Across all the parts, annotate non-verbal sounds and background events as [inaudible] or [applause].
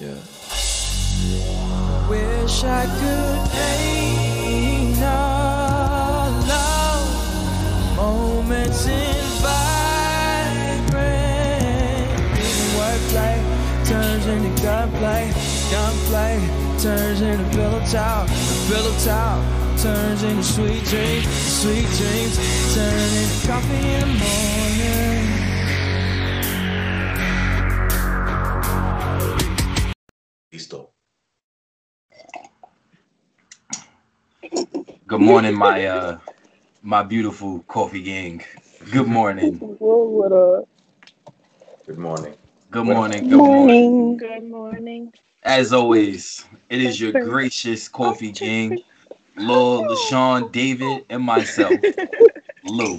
Yeah. Wish I could paint love moments in vibrant. Turns into turns into pillow pillow turns into sweet dreams, sweet dreams turn into coffee in the morning. Good morning, my uh my beautiful coffee gang. Good morning. What up? Good morning. Good morning. Good morning. Good morning. As always, it is your gracious coffee gang, Lil LaShawn, David, and myself, Lou.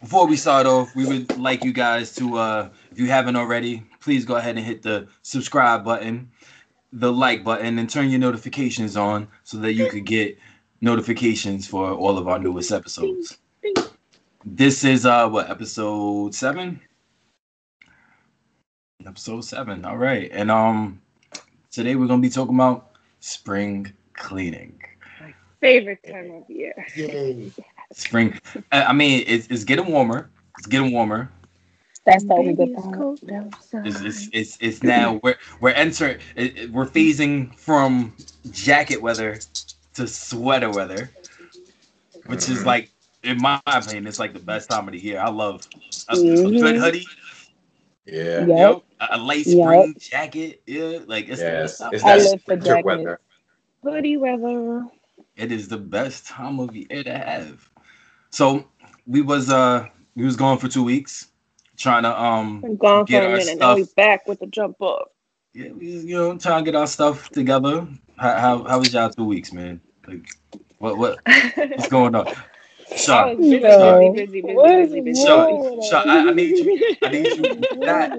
Before we start off, we would like you guys to, uh, if you haven't already, please go ahead and hit the subscribe button, the like button, and turn your notifications on so that you could get notifications for all of our newest episodes. This is uh what episode seven? Episode seven. All right, and um, today we're gonna be talking about spring cleaning. Favorite time of year. Yay. Spring. I I mean, it's, it's getting warmer. It's getting warmer. That's the only Baby, good it's part. cold. It's it's it's, it's now we're we're entering. It, it- we're phasing from jacket weather to sweater weather, which is like, in my opinion, it's like the best time of the year. I love a, a good hoodie. Yeah. Yep. Yep. A, a light Yep. spring jacket. Yeah, like it's the Yes. best. It's that winter weather. Hoodie weather. it is the best time of year to have. So we was uh we was gone for two weeks, trying to um Been gone for a our minute. Now we back with the jump up. yeah we was, you know trying to get our stuff together. How how, how was y'all two weeks, man? Like what what what's [laughs] going on? Busy, busy, busy, busy, busy, busy. Sean, Sean, I, I need you. I need you [laughs] not.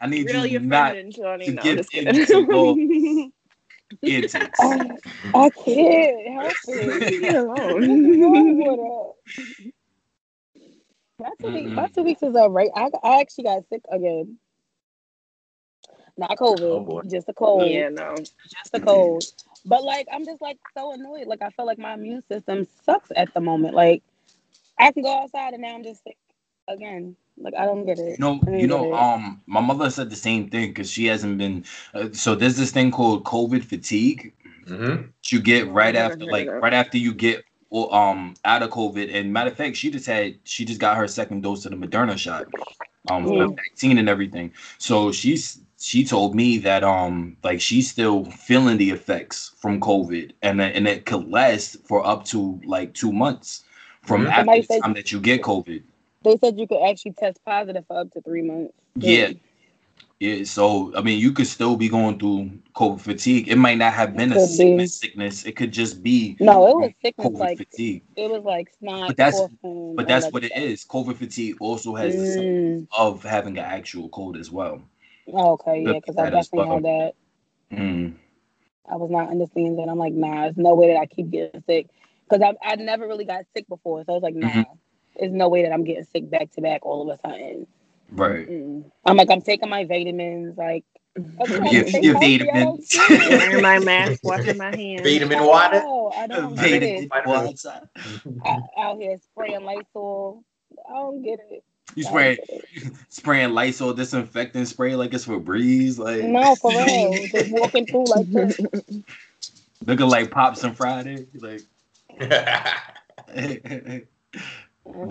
I need Real you your not friend Johnny. to No, get I'm just into kidding. [laughs] antics. I, I can't help it. Leave me alone. What up? My two, weeks, my two weeks is all right. I, I actually got sick again. Not COVID, Oh, just a cold. Yeah, no. Just a cold. But like, I'm just like so annoyed. Like, I feel like my immune system sucks at the moment. Like, I can go outside and now I'm just sick again. Like, I don't get it. You know, you know, um, my mother said the same thing because she hasn't been. Uh, so there's this thing called COVID fatigue. Mm-hmm. that You get right after, like right after you get well, um out of COVID. And matter of fact, she just had she just got her second dose of the Moderna shot, um, the Mm. vaccine and everything. So she's she told me that um like she's still feeling the effects from COVID, and that- and it could last for up to like two months from Mhm. after the time that you get COVID. They said you could actually test positive for up to three months. Yeah. Yeah, so I mean, you could still be going through COVID fatigue. It might not have been a be. sickness, sickness. It could just be No, it was sickness. COVID Like, fatigue. it was like snot. But that's- But that's what it stuff. COVID fatigue also has the Mm. of having an actual cold as well. Okay, yeah, because I definitely well. had that. Mm. I was not understanding that. I'm like, nah, there's no way that I keep getting sick. Because I I never really got sick before. So I was like, nah, Mhm. there's no way that I'm getting sick back to back all of a sudden. Right. I'm like, I'm taking my vitamins. Like, I'm trying to Your, stay your healthy. I vitamins. [laughs] don't get it. Wearing my mask, washing my hands. Vitamin water. No, I don't get it. Vitamins. I, out here spraying Lysol. I don't get it. You I spray [laughs] spraying Lysol disinfectant spray like it's for breeze, like No, for real. Just walking through like [laughs] this. looking like Pops and Friday. Like, but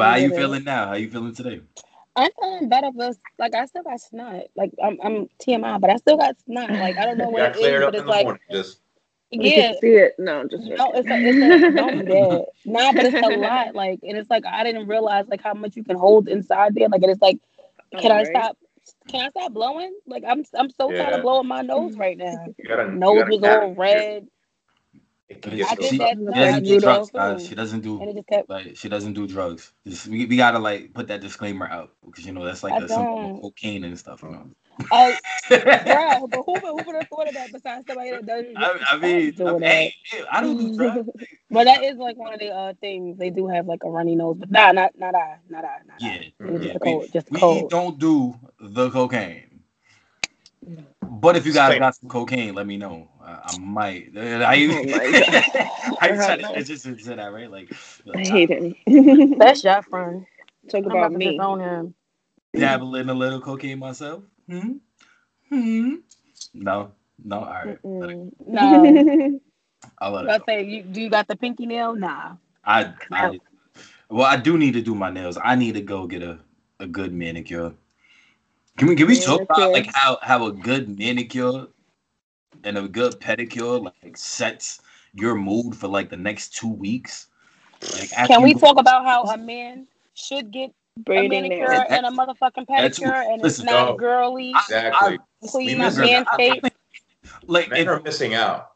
how don't you feeling now? How you feeling today? I'm feeling better, but like I still got snot. Like I'm, I'm TMI, but I still got snot. Like I don't know [laughs] what it cleared is, up but it's like morning. Just yeah. see it. No, just No, it's a, it's a, don't do that. Nah, but it's a lot. [laughs] Like, and it's like I didn't realize like how much you can hold inside there. Like, and it's like, oh, can I stop? Can I stop blowing? Like, I'm, I'm so tired of blowing my nose [laughs] right now. you gotta. Nose was all it. red, It can She, get I so did she that tough. snot. doesn't do drugs, guys. She doesn't do and it just kept. like she doesn't do drugs. Just, we, we gotta like put that disclaimer out because you know that's like I a, some cocaine and stuff. You know. Oh, [laughs] bruh, but who, would- who would have thought of that besides somebody that does? I, I mean, I, that. hey, hey, I don't do [laughs] drugs. But that is like one of the uh, things they do have like a runny nose, but nah, not not I, not I, not Yeah, I. It yeah. just a We, cold, just a we don't do the cocaine. But if you guys Same. got some cocaine, let me know. I, I might. I, Oh my [laughs] God. I try to [laughs] just to say that right, like I hate him. [laughs] That's your friend. Talk I'm about about to me. disown him. dabbling a little cocaine myself. Hmm. Hmm. No. No. All right. No. I'll let it I go. say, you do you got the pinky nail? Nah. I, I well, I do need to do my nails. I need to go get a, a good manicure. Can we can we talk about like how how a good manicure and a good pedicure like sets your mood for like the next two weeks? Like after Can we go- talk about how a man should get a manicure nails. and a motherfucking pedicure and it's listen, not no. girly, Exactly. clean, miss man I shape? think, like Men if, are missing out.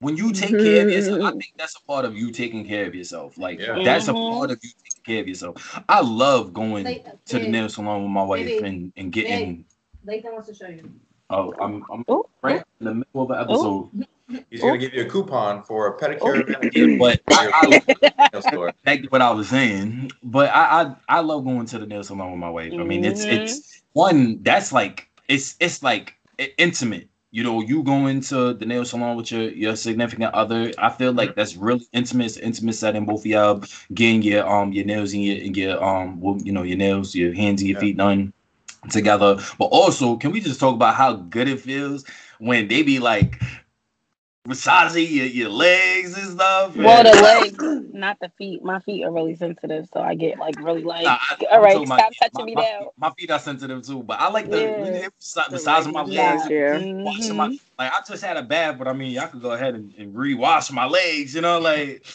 when you take care of yourself, I think that's a part of you taking care of yourself. Like Yeah. that's a Mhm. part of you taking care of yourself. I love going Like, to the nail salon with my wife Baby. and, and getting Lathan wants to show you. oh I'm I'm Oh, right in the middle of an episode. He's gonna give you a coupon for a pedicure and [laughs] But I, I [laughs] back to what I was saying. But I, I I love going to the nail salon with my wife. I mean, it's Mhm. it's one that's like it's it's like intimate. You know, you go into the nail salon with your your significant other. I feel like that's really intimate. It's intimate setting. Both of y'all getting your um your nails and your and your um well, you know your nails, your hands and your Yeah. feet done together. But also, can we just talk about how good it feels when they be like massaging your, your legs and stuff? Well, and- the legs, [laughs] not the feet. My feet are really sensitive, so I get like really like. Nah, I- all I'm right, talking stop about- touching my, me my now. feet- My feet are sensitive too, but I like the Yeah. yeah. massaging my The legs. legs, yeah. Washing my Mhm. like I just had a bath, but I mean y'all could go ahead and, and re-wash my legs, you know, like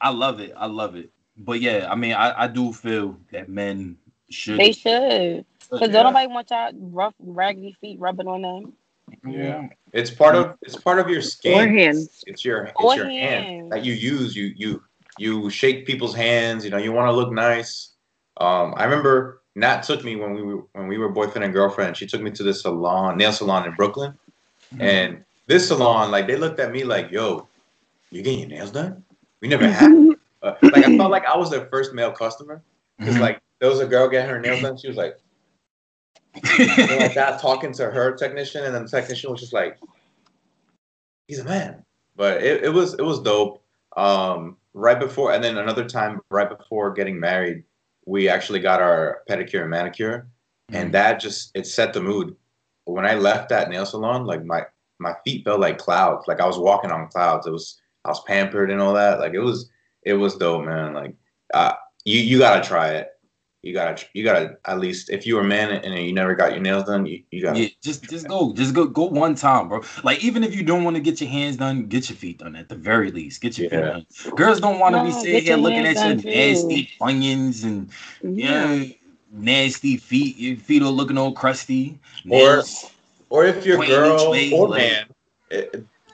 I love it. I love it. But yeah, I mean I, I do feel that men should They should, because Yeah. don't nobody want y'all rough, raggedy feet rubbing on them. Yeah. It's part of it's part of your skin. Or hands. It's your it's Or your hands. hand that you use. You you you shake people's hands. You know you want to look nice. Um, I remember Nat took me when we were when we were boyfriend and girlfriend. She took me to this salon, nail salon in Brooklyn, Mm-hmm. and this salon like they looked at me like, "Yo, you getting your nails done? We never had." [laughs] Uh, like I felt like I was their first male customer because Mhm. like there was a girl getting her nails done. She was like, and like [laughs] that talking to her technician, and then the technician was just like, "He's a man." But it, it was it was dope. Um, right before, and then another time right before getting married, we actually got our pedicure and manicure, and that just it set the mood. When I left that nail salon, like my my feet felt like clouds, like I was walking on clouds. It was I was pampered and all that. Like it was it was dope, man. Like uh, you you gotta try it. You gotta you gotta at least if you're a man and you never got your nails done, you, you gotta Yeah, just just go, just go, go one time, bro. Like even if you don't want to get your hands done, get your feet done at the very least. Get your Yeah. feet done. Girls don't want to be sitting here looking at your too. nasty bunions and Yeah. yeah, nasty feet. Your feet are looking all crusty. Or- Nails. Or if your Point girl way, or like- man eh,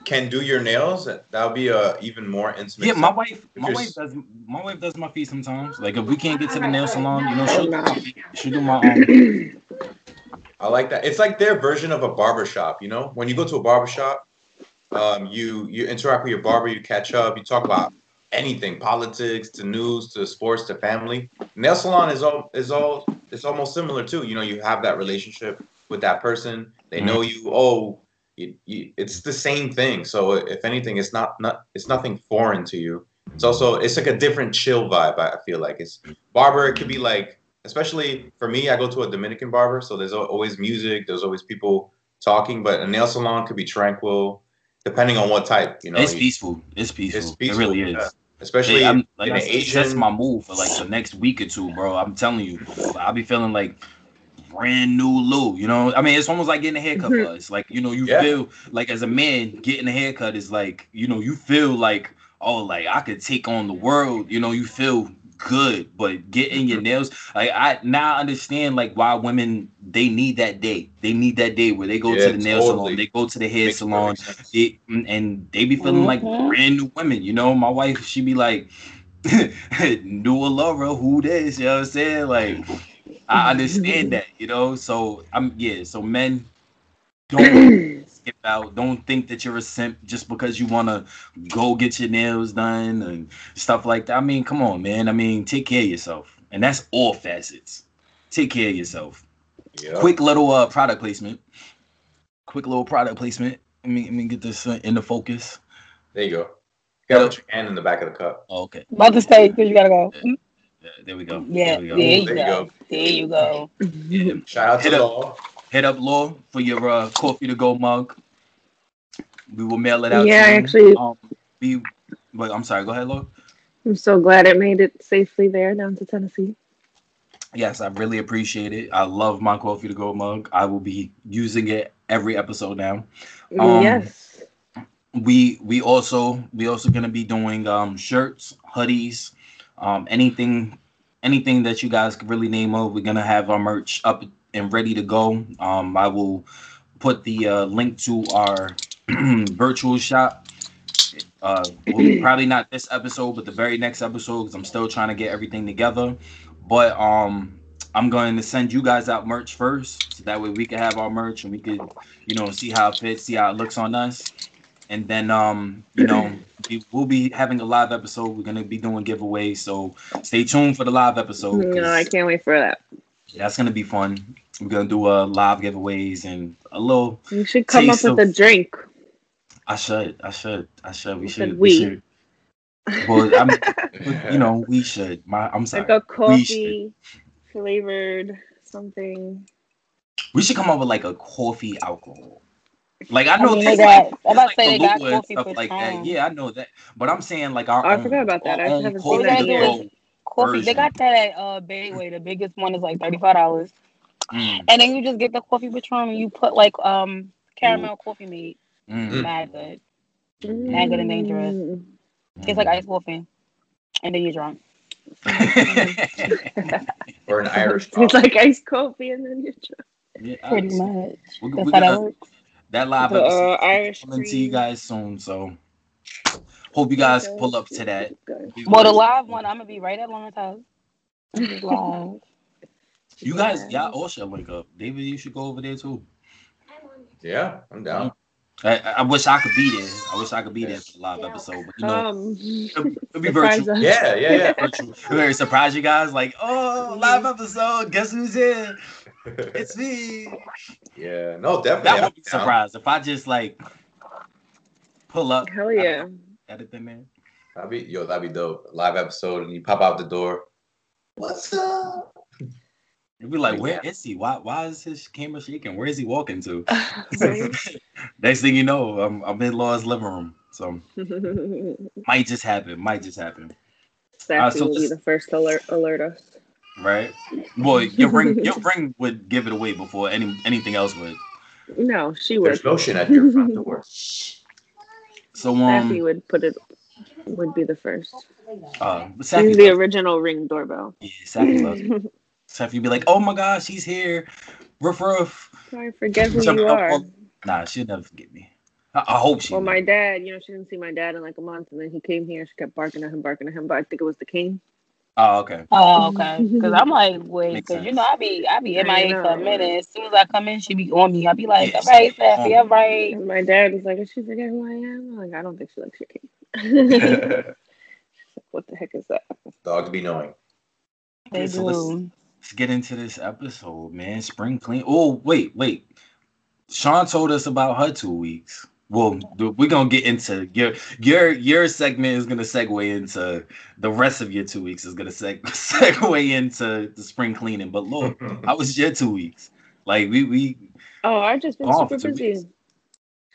can do your nails, that'll be a even more intimate. yeah, my wife, my wife does, my wife does my feet sometimes. Like if we can't get to the nail salon, you know, she'll, she'll do my own. [clears throat] I like that. It's like their version of a barbershop. You know, when you go to a barbershop, um, you you interact with your barber, you catch up, you talk about anything, politics to news to sports to family. Nail salon is all is all it's almost similar too. You know, you have that relationship with that person. They know you. Oh, you, you, it's the same thing. So if anything, it's not not it's nothing foreign to you. It's also it's like a different chill vibe. I feel like it's barber. It could be like, especially for me, I go to a Dominican barber, so there's always music. There's always people talking. But a nail salon could be tranquil, depending on what type. You know, it's peaceful. It's peaceful. It's peaceful. It really is. Especially I'm, like in I said, that's my move for like the next week or two, bro. I'm telling you, I'll be feeling like brand new Lou. You know, I mean, it's almost like getting a haircut. Mhm. It's like you know, you Yeah. feel like as a man getting a haircut is like you know, you feel like oh, like I could take on the world. You know, you feel good, but getting your nails, like I now understand like why women they need that day. They need that day where they go Yeah, to the nail totally. salon, they go to the hair Makes salon, it, and they be feeling like Mhm. brand new women. You know, my wife, she be like, [laughs] new lover, who this? You know what I'm saying? Like, I [laughs] understand that, you know. So I'm yeah. So men don't [clears throat] skip out. Don't think that you're a simp just because you want to go get your nails done and stuff like that. I mean, come on, man. I mean, take care of yourself, and that's all facets. Take care of yourself. Yep. Quick little uh product placement. quick little product placement. Let me let me get this uh, in the focus. There you go. You gotta put your hand in the back of the cup. Oh, okay. About to stay because you gotta go. Yeah, there we go. Yeah, There we go. there you There you go. go. There you go. Yeah. Shout out to Hit up. Law. Hit up Law for your uh, coffee to go mug. We will mail it out. Yeah, to you. actually- Um, we. But I'm sorry. Go ahead, Law. I'm so glad it made it safely there down to Tennessee. Yes, I really appreciate it. I love my coffee to go mug. I will be using it every episode now. Um, yes. we we also we also gonna be doing um shirts hoodies um anything anything that you guys could really name of we're gonna have our merch up and ready to go. Um i will put the uh, link to our [clears throat] virtual shop uh well, [clears throat] probably not this episode but the very next episode because i'm still trying to get everything together. But um i'm going to send you guys out merch first so that way we can have our merch and we could you know see how it fits see how it looks on us and then um you know we, we'll be having a live episode we're gonna be doing giveaways so stay tuned for the live episode No, I can't wait for that. that's gonna be fun we're gonna do a live giveaways and a little You should come up with a drink. i should i should i should we should we. should well i'm you know we should my i'm sorry Like a coffee flavored something. we should come up with like a coffee alcohol like i I know mean, there's they like, I'm about to there's say they got and stuff for like that yeah i know that but i'm saying like our Oh, I own, forgot about that. I own haven't seen coffee that to yet. Coffee. They got that at uh Bayway. The biggest one is like thirty five dollars, Mm, and then you just get the coffee Patron and you put like um caramel coffee made. mm. Mad good. Mad good and dangerous. Mm. Tastes like ice coffee, and then you're drunk. Or an Irish It's like iced coffee and then you're [laughs] [laughs] drunk. yeah, Pretty much. we- That's we how that gonna- works. That live The, episode uh, Irish coming to see you guys soon. So hope you guys pull up to that. Well, the live one, I'm gonna be right at Lauren's house. I'm live. You guys, y'all all should link up. David, you should go over there too. Yeah, I'm down. I, I wish I could be there. I wish I could be there for the live episode, but you know, Um, it'll, [laughs] it'll be virtual. us. Yeah, yeah, yeah. [laughs] virtual. We're very surprise you guys. Like, oh, live episode. Guess who's here? [laughs] It's me. yeah, no, definitely. That would be surprised if I just like pull up. Hell yeah. Edit them in. That'd be yo, that'd be dope. Live episode, and you pop out the door. What's up? It'd be like, where is he? Why why is his camera shaking? Where is he walking to? [laughs] [laughs] Next thing you know, I'm, I'm in Law's living room. So [laughs] might just happen. Might just happen. Sassy so will be the first to alert, alert us. Right? Well, your ring your ring would give it away before any anything else would. No, she would. There's lotion at your front door. So Sassy um would put it. Would be the first. uh She's Safi the loves- original ring doorbell. yeah, Safi loves it. Safi be like, oh my gosh, he's here. Ruff ruff. I forget who Jump you up are. on- Nah, she'll never forget me. I, I hope she Well, will. my dad, you know, she didn't see my dad in like a month, and then he came here. She kept barking at him, barking at him, but I think it was the king. Oh, okay. Oh, okay. Because I'm like, [laughs] wait, because you know, I be, I be I MIA for a minute. As soon as I come in, she be on me. I be like, Yes. all right, Sassy, all right. And my dad was like, "Does she forget who I am?" I'm like, "I don't think she likes your king." [laughs] [laughs] what the heck is that? Dogs be knowing. They Okay, so do. Let's get into this episode, man. Spring clean. Oh, wait, wait. Sean told us about her two weeks. Well, we're gonna get into your your your segment is gonna segue into the rest of your two weeks is gonna seg- [laughs] segue into the spring cleaning. But Lord, [laughs] how was your two weeks? Like we we Oh, I've just been Gone super busy. weeks.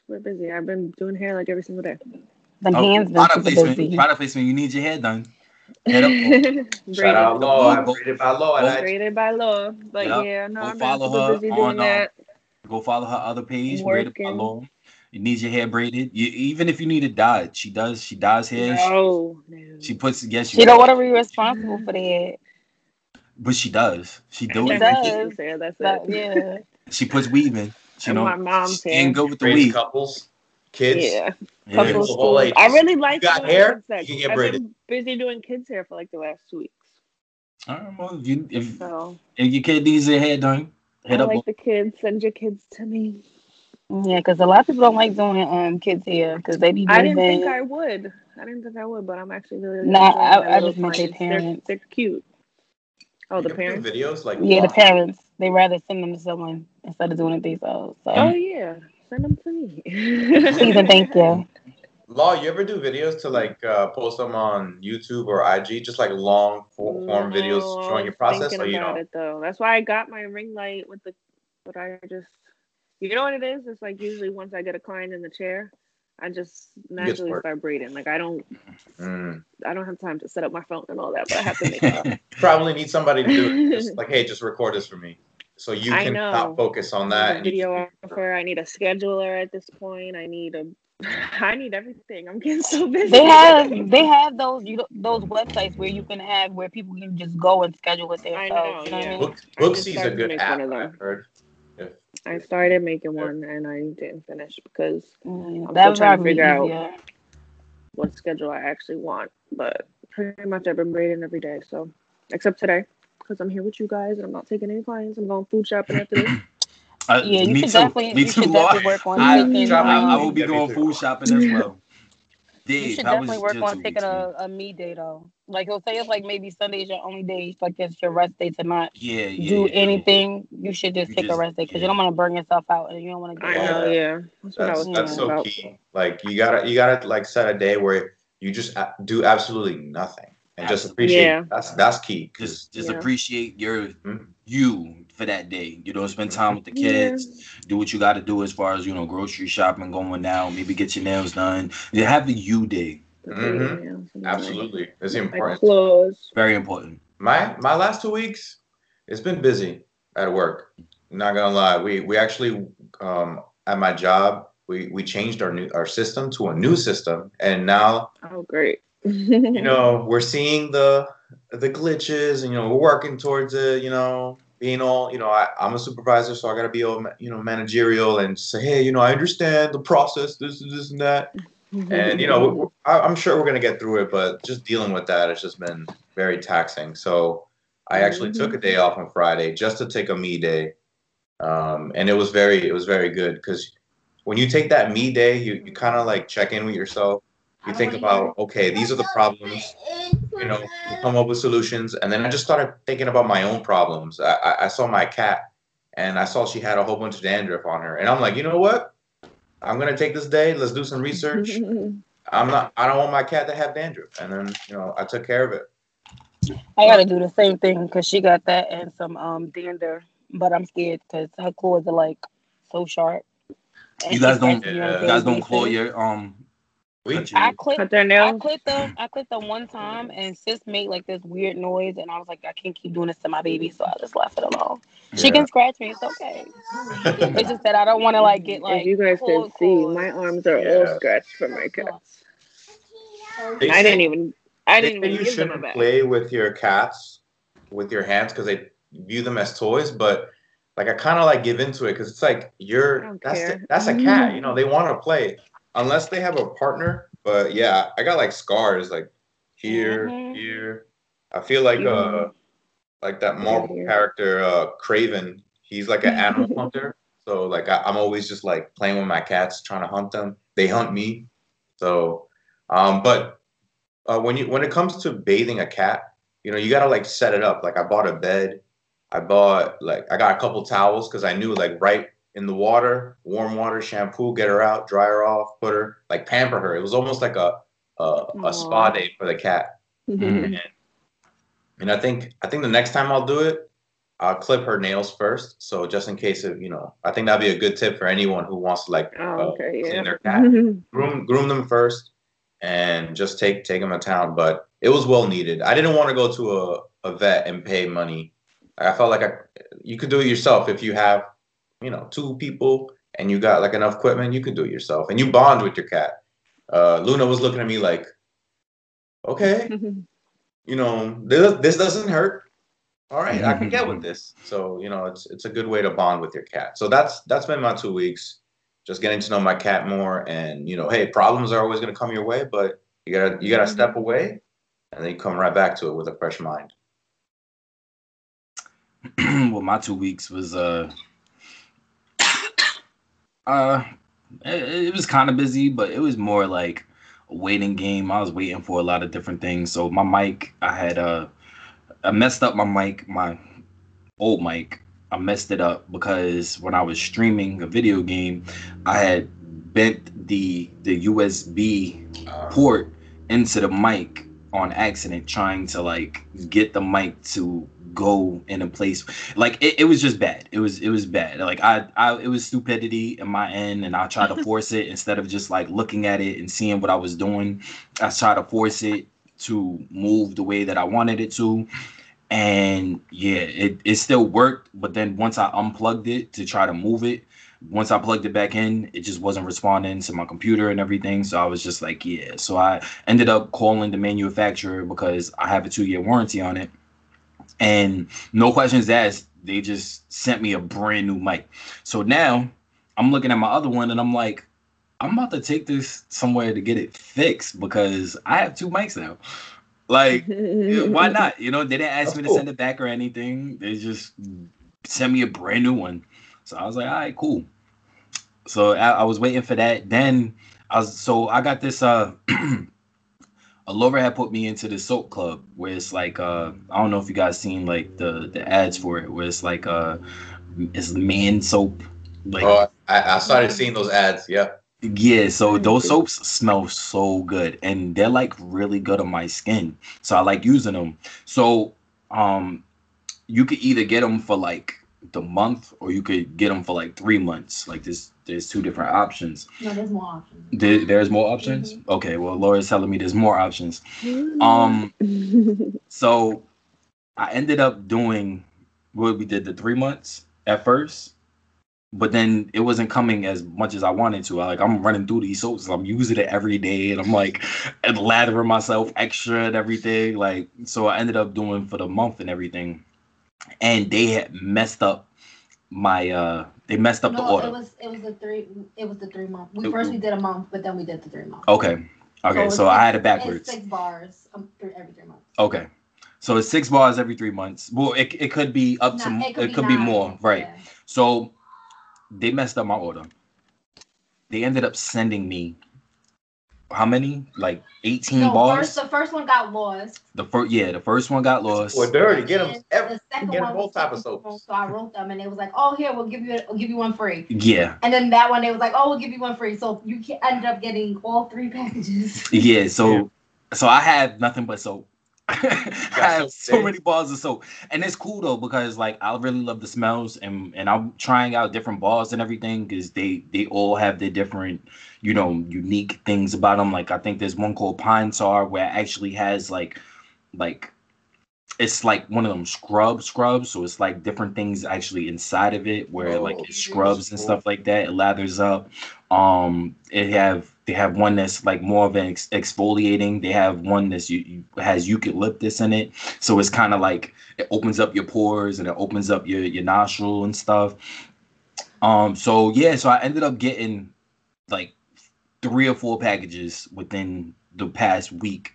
Super busy. I've been doing hair like every single day. Them oh, hands been product super placement. busy. Product placement. You need your hair done. Head [laughs] up. Shout out law. Go- I'm rated by law. and I- Braided by law. But Yep. yeah, no, Go I've been follow super her busy on, doing um, that. Go follow her other page. Braided by Law. You need your hair braided. You, even if you need it dyed, she does. She dyes hair. She- No, no. She puts yes, She don't want to be responsible for that. but she does. She do She it. does. Technically, Hair, that's But, it. yeah. She puts weave in. She And know my mom's she hair. ain't good with the Braids weave. couples, kids. Yeah, Yeah. Couple Of all schools. ages. I really like got doing hair, kids sex. you can get I've braided. been busy doing kids hair for like the last two weeks. All right, well, if, you, if, So if your kid needs their hair done, I hit up. like the kids. Send your kids to me. Yeah, because a lot of people don't like doing um kids hair because they be I didn't moving. think I would. I didn't think I would, but I'm actually really. Nah, enjoying I- my I little just meant their clients. They're- parents. They're, cute. Oh, the You can parents. videos like Yeah, the parents they rather send them to someone instead of doing it themselves. So Oh yeah. send them to me. Please and thank you. [laughs] Law, you ever do videos to like uh, post them on YouTube or IG, just like long form videos No, I showing your was process, thinking or you about know? it though. That's why I got my ring light with the. But I just, you know what it is? It's like usually once I get a client in the chair, I just naturally start breathing. Like I don't, Mm. I don't have time to set up my phone and all that, but I have to make it. [laughs] Probably need somebody to do it. [laughs] Just like, hey, just record this for me, so you I can know. focus on that. need a and you just- videographer. I need a scheduler at this point. I need a. [laughs] I need everything. I'm getting so busy. They have [laughs] they have those you know, those websites where you can have where people can just go and schedule it I themselves. know, you know what I yeah. mean? Book, I Booksy's a good make app. one of them. I've heard. I started making one and I didn't finish because Mm, I'm that still trying to probably be figure out- what schedule I actually want. But pretty much I've been braiding every day. So except today, because I'm here with you guys and I'm not taking any clients. I'm going food shopping after this. [laughs] Uh, Yeah, you me should too. definitely me you too, should Lord. definitely work on I, taking Shopping. I, I um, will be going too. food shopping as well. You should how was definitely work on taking a, a me day though. Like he'll say it's like maybe Sunday's your only day, like it's your rest day to not Yeah, yeah. do yeah. anything. You should just You take a rest day because yeah. you don't want to burn yourself out and you don't want to I get know, like, yeah. That's what I That's was that's so about. key. Like you gotta you gotta like set a day where you just do absolutely nothing and just appreciate. Yeah. That's that's key. 'cause- Just just Yeah. appreciate your Mhm. you for that day. You know, spend time with the kids. Do what you got to do as far as you know, grocery shopping, going out, maybe get your nails done. You have the you day. The Mhm. video, something like- Absolutely, it's important. clothes. Very important. My my last two weeks, it's been busy at work. Not gonna lie, we we actually um, at my job we we changed our new our system to a new system, and now Oh, great. you know we're seeing the the glitches, and you know we're working towards it. You know, being all you know, I, I'm a supervisor, so I gotta be all you know managerial and say, hey, you know, I understand the process, this and this and that, and you know, I, I'm sure we're gonna get through it, but just dealing with that has just been very taxing. So I actually took a day off on Friday just to take a me day, um, and it was very it was very good because when you take that me day, you you kind of like check in with yourself. You think about okay, these are the problems. You know, you come up with solutions, and then I just started thinking about my own problems. I, I, I saw my cat, and I saw she had a whole bunch of dandruff on her, and I'm like, you know what? I'm gonna take this day. Let's do some research. [laughs] I'm not. I don't want my cat to have dandruff, and then you know I took care of it. I gotta do the same thing because she got that and some um dander, but I'm scared because her claws are like so sharp. You guys don't- scratches me on a Yeah. You guys don't claw your um. We I clipped Cut their I nails. clipped them. I clipped them one time, and sis made like this weird noise, and I was like, I can't keep doing this to my baby, so I just left it alone. She can scratch me. It's okay. It's just that I don't want to like get like. if you guys cold could see, my arms are Yeah. all scratched from my cats. They I say- didn't even. I didn't even you give shouldn't bath. play with your cats with your hands because they view them as toys, but like I kind of like give into it because it's like you're that's the, that's a cat, you know. They want to play unless they have a partner. But yeah, I got like scars like here, Mhm. here. I feel like uh Mhm. like that Marvel character uh Kraven. He's like an animal [laughs] hunter. So like I, I'm always just like playing with my cats, trying to hunt them. They hunt me. So, um, but uh, when you when it comes to bathing a cat, you know you gotta like set it up. Like I bought a bed. I bought like I got a couple towels because I knew like right in the water, warm water, shampoo, get her out, dry her off, put her like pamper her. It was almost like a a, a spa day for the cat. Mm. And I think I think the next time I'll do it, I'll clip her nails first. So just in case of you know, I think that'd be a good tip for anyone who wants to like Oh, uh, okay, clean yeah. their [laughs] cat. groom groom them first, and just take take them to town. But it was well needed. I didn't want to go to a, a vet and pay money. I felt like I, you could do it yourself if you have, you know, two people and you got like enough equipment. You can do it yourself, and you bond with your cat. Uh, Luna was looking at me like, okay, [laughs] you know, this, this doesn't hurt. All right, I can get with [laughs] this. So you know, it's it's a good way to bond with your cat. So that's that's been my two weeks, just getting to know my cat more, and you know, hey, problems are always going to come your way, but you gotta you gotta step away, and then you come right back to it with a fresh mind. [clears throat] well, my two weeks was uh, uh, it, it was kind of busy, but it was more like a waiting game. I was waiting for a lot of different things. So my mic, I had uh, I messed up my mic, my old mic, I messed it up because when I was streaming a video game, I had bent the the USB Uh, port into the mic on accident trying to like get the mic to go in a place like it, it was just bad. It was it was bad. Like I, I it was stupidity in my end and i tried to [laughs] force it instead of just like looking at it and seeing what i was doing. I tried to force it to move the way that i wanted it to and yeah it, it still worked but then once i unplugged it to try to move it once I plugged it back in, it just wasn't responding to my computer and everything. So I was just like, yeah. So I ended up calling the manufacturer because I have a two year warranty on it. And no questions asked, they just sent me a brand new mic. So now I'm looking at my other one and I'm like, I'm about to take this somewhere to get it fixed because I have two mics now. Like, [laughs] why not? You know, they didn't ask That's me cool. to send it back or anything. They just sent me a brand new one. So I was like, all right, cool. So I, I was waiting for that. Then I was so I got this uh [clears throat] Laura had put me into the soap club where it's like uh I don't know if you guys seen like the the ads for it where it's like uh it's man soap like oh, I, I started seeing those ads. Yeah. yeah, so those soaps smell so good and they're like really good on my skin. So I like using them. So um you could either get them for like the month or you could get them for like 3 months. Like there's there's two different options. No, there's more options. There, there's more options? Okay, well Laura's telling me there's more options. Um [laughs] so I ended up doing what we did the 3 months at first but then it wasn't coming as much as I wanted to. I, like I'm running through these soaps, I'm using it every day, and I'm like and lathering myself extra and everything. Like so, I ended up doing for the month and everything, and they had messed up my uh they messed up the order. it was it was the three it was the three month. We It- first we did a month, but then we did the three month. okay, okay, it's so I had it six- backwards. Six bars um, every three months. Okay, so it's six bars every three months. Well, it it could be up to it could, be, nine, more, right? yeah. So they messed up my order. They ended up sending me how many? Like 18 No, bars. first the first one got lost. the first yeah, the first one got lost. We're dirty. Get them. Every, the second get one them both was type of taken from- soaps. So I wrote them, and it was like, "Oh, here we'll give you we'll give you one free." yeah. And then that one they was like, "Oh, we'll give you one free." So you ca- ended up getting all three packages. Yeah, so so I have nothing but soap. [laughs] I have so many bars of soap, and it's cool though because like I really love the smells, and and I'm trying out different bars and everything because they they all have their different, you know, unique things about them. Like I think there's one called Pine Tar where it actually has like, like, it's like one of them scrub scrubs, so it's like different things actually inside of it where like Oh, it scrubs and stuff like that. It lathers up. Um, it have they have one that's like more of an ex- exfoliating. They have one that's you, you has eucalyptus in it, so it's kind of like it opens up your pores and it opens up your your nostril and stuff. Um, so yeah, so I ended up getting like three or four packages within the past week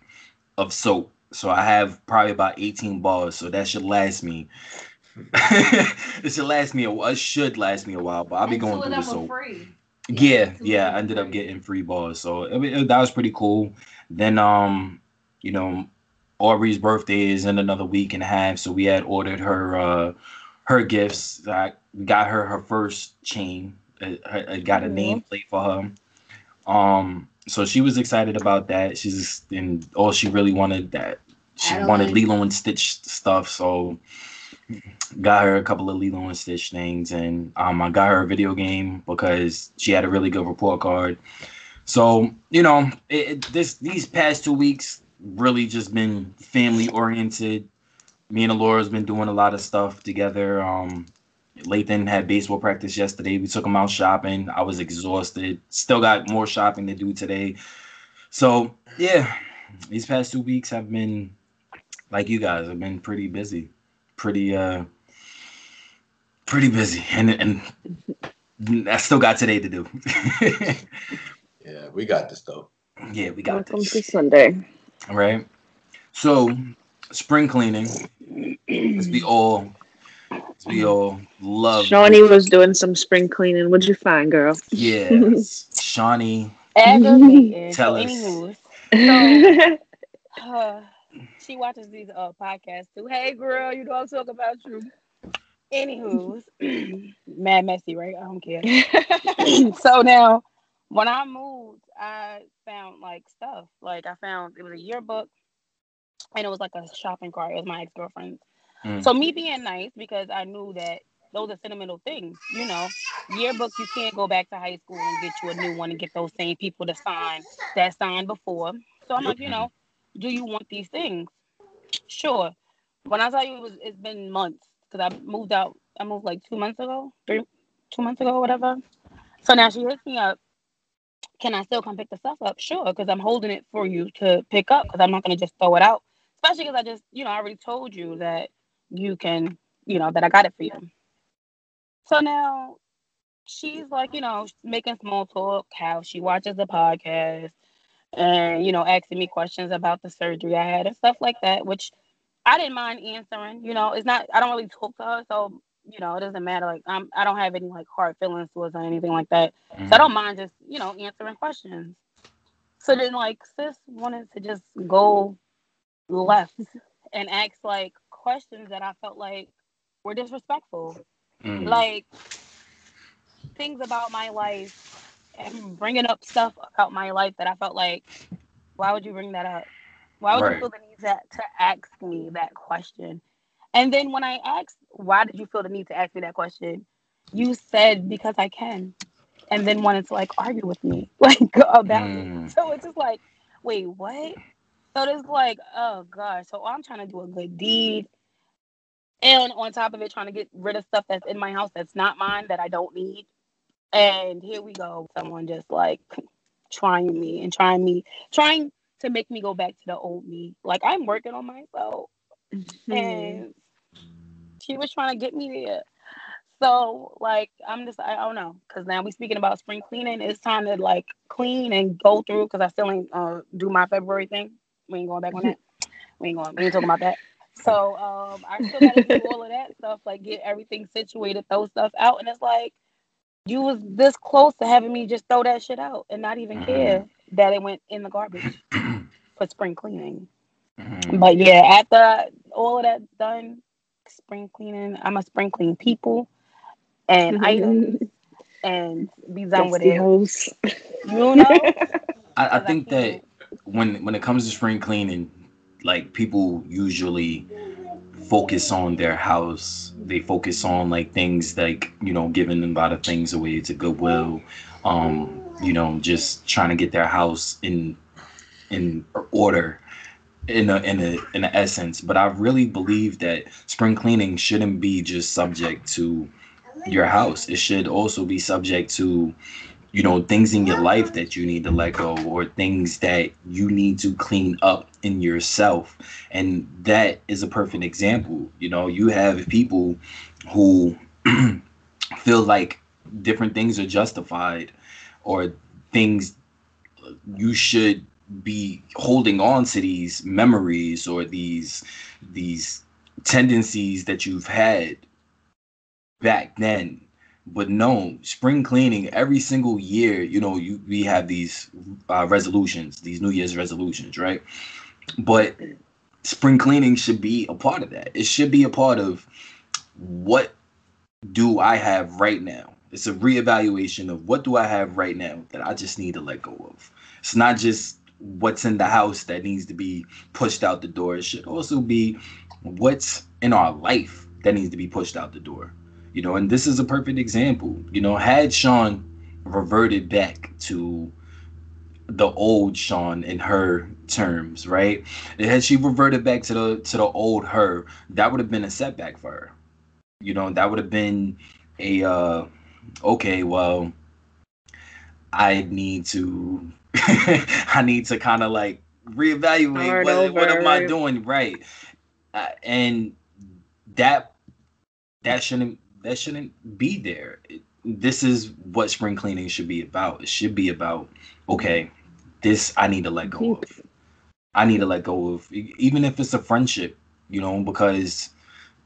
of soap. So I have probably about 18 bars, so that should last me. [laughs] it should last me a while. It should last me a while, but I'll be And going through the soap. free. Yeah, yeah, I ended up getting free balls, so I mean, it- that was pretty cool. Then, um, you know, Aubrey's birthday is in another week and a half, so we had ordered her uh her gifts. I got her her first chain. I, I- I got a Aw. nameplate for her. Um, so she was excited about that. She's and all she really wanted that she wanted Lilo and Stitch stuff, so got her a couple of Lilo and Stitch things, and um, I got her a video game because she had a really good report card. So you know, it, it- this these past two weeks really just been family oriented. Me and Laura's been doing a lot of stuff together. Um, Lathan had baseball practice yesterday. We took him out shopping. I was exhausted. Still got more shopping to do today. So yeah, these past two weeks have been like you guys. have been pretty busy, pretty uh, pretty busy, and and I still got today to do. [laughs] Yeah, we got this though. yeah, we got Welcome this. to Sunday. All right. So, spring cleaning. As we all, as we all love. Shawnee was doing some spring cleaning. What'd you find, girl? Yes, Shawnee. Aggravating. Tell us. anywho, [laughs] uh, she watches these uh podcasts too. Hey, girl, you know I'm talking about you. Anywho's [clears throat] mad messy, right? I don't care. [laughs] [clears throat] so now when I moved, I found like stuff. Like I found it was a yearbook and it was like a shopping cart. It was my ex-girlfriend's. Mm. So me being nice because I knew that those are sentimental things, you know. Yearbook, you can't go back to high school and get you a new one and get those same people to sign that signed before. So I'm like, you know, do you want these things? Sure. When I tell you it was, it's been months because I moved out. I moved like two months ago, three, two months ago, whatever. So now she hits me up. Can I still come pick the stuff up? Sure, because I'm holding it for you to pick up because I'm not gonna just throw it out. Especially because I just, you know, I already told you that you can, you know, that I got it for you. So now she's like, you know, making small talk, how she watches the podcast and, you know, asking me questions about the surgery I had and stuff like that, which I didn't mind answering. You know, it's not, I don't really talk to her. So, you know, it doesn't matter. Like, I'm, I don't have any like hard feelings towards or anything like that. So I don't mind just, you know, answering questions. So then, like, sis wanted to just go left and ask like questions that I felt like were disrespectful Mm. like things about my life [laughs] bringing up stuff about my life that I felt like, why would you bring that up? Why would Right. you feel the need to, to ask me that question? And then when I asked, why did you feel the need to ask me that question? You said because I can, and then wanted to like argue with me [laughs] like about Mm. it. So it's just like, wait, what? So it's like, oh gosh. So I'm trying to do a good deed. And on top of it, trying to get rid of stuff that's in my house that's not mine that I don't need. And here we go. Someone just like trying me and trying me, trying to make me go back to the old me. Like I'm working on myself. And she was trying to get me there. So like I'm just I, I don't know because now we speaking about spring cleaning. It's time to like clean and go through because I still ain't uh, do my February thing. We ain't going back on that. [laughs] We ain't going. We ain't talking about that. So um, I still gotta do all of that stuff, like get everything situated, throw stuff out, and it's like you was this close to having me just throw that shit out and not even Mhm. care that it went in the garbage [clears throat] for spring cleaning. Mhm. But yeah, after all of that done, spring cleaning, I'm a spring clean people and items and be done with it. hoes. You know? [laughs] I, I 'Cause I think that when when it comes to spring cleaning, like people usually focus on their house. They focus on like things like you know giving them a lot of things away to Goodwill, um, you know, just trying to get their house in in order in a in a in a essence. But I really believe that spring cleaning shouldn't be just subject to your house. It should also be subject to you know things in your life that you need to let go or things that you need to clean up in yourself. And that is a perfect example. You know you have people who [clears throat] feel like different things are justified or things you should be holding on to these memories or these these tendencies that you've had back then but no spring cleaning every single year you know you we have these uh, resolutions these new year's resolutions right? But spring cleaning should be a part of that. It should be a part of what do i have right now? It's a reevaluation of what do i have right now that i just need to let go of. It's not just what's in the house that needs to be pushed out the door. It should also be what's in our life that needs to be pushed out the door you know and this is a perfect example. You know had sean reverted back to the old sean in her terms right? And had she reverted back to the to the old her that would have been a setback for her. You know that would have been a uh okay well i need to [laughs] i need to kind of like reevaluate what, what am i doing right? Uh, and that that shouldn't that shouldn't be there. This is what spring cleaning should be about. It should be about okay, this I need to let go of. I need to let go of, even if it's a friendship, you know, because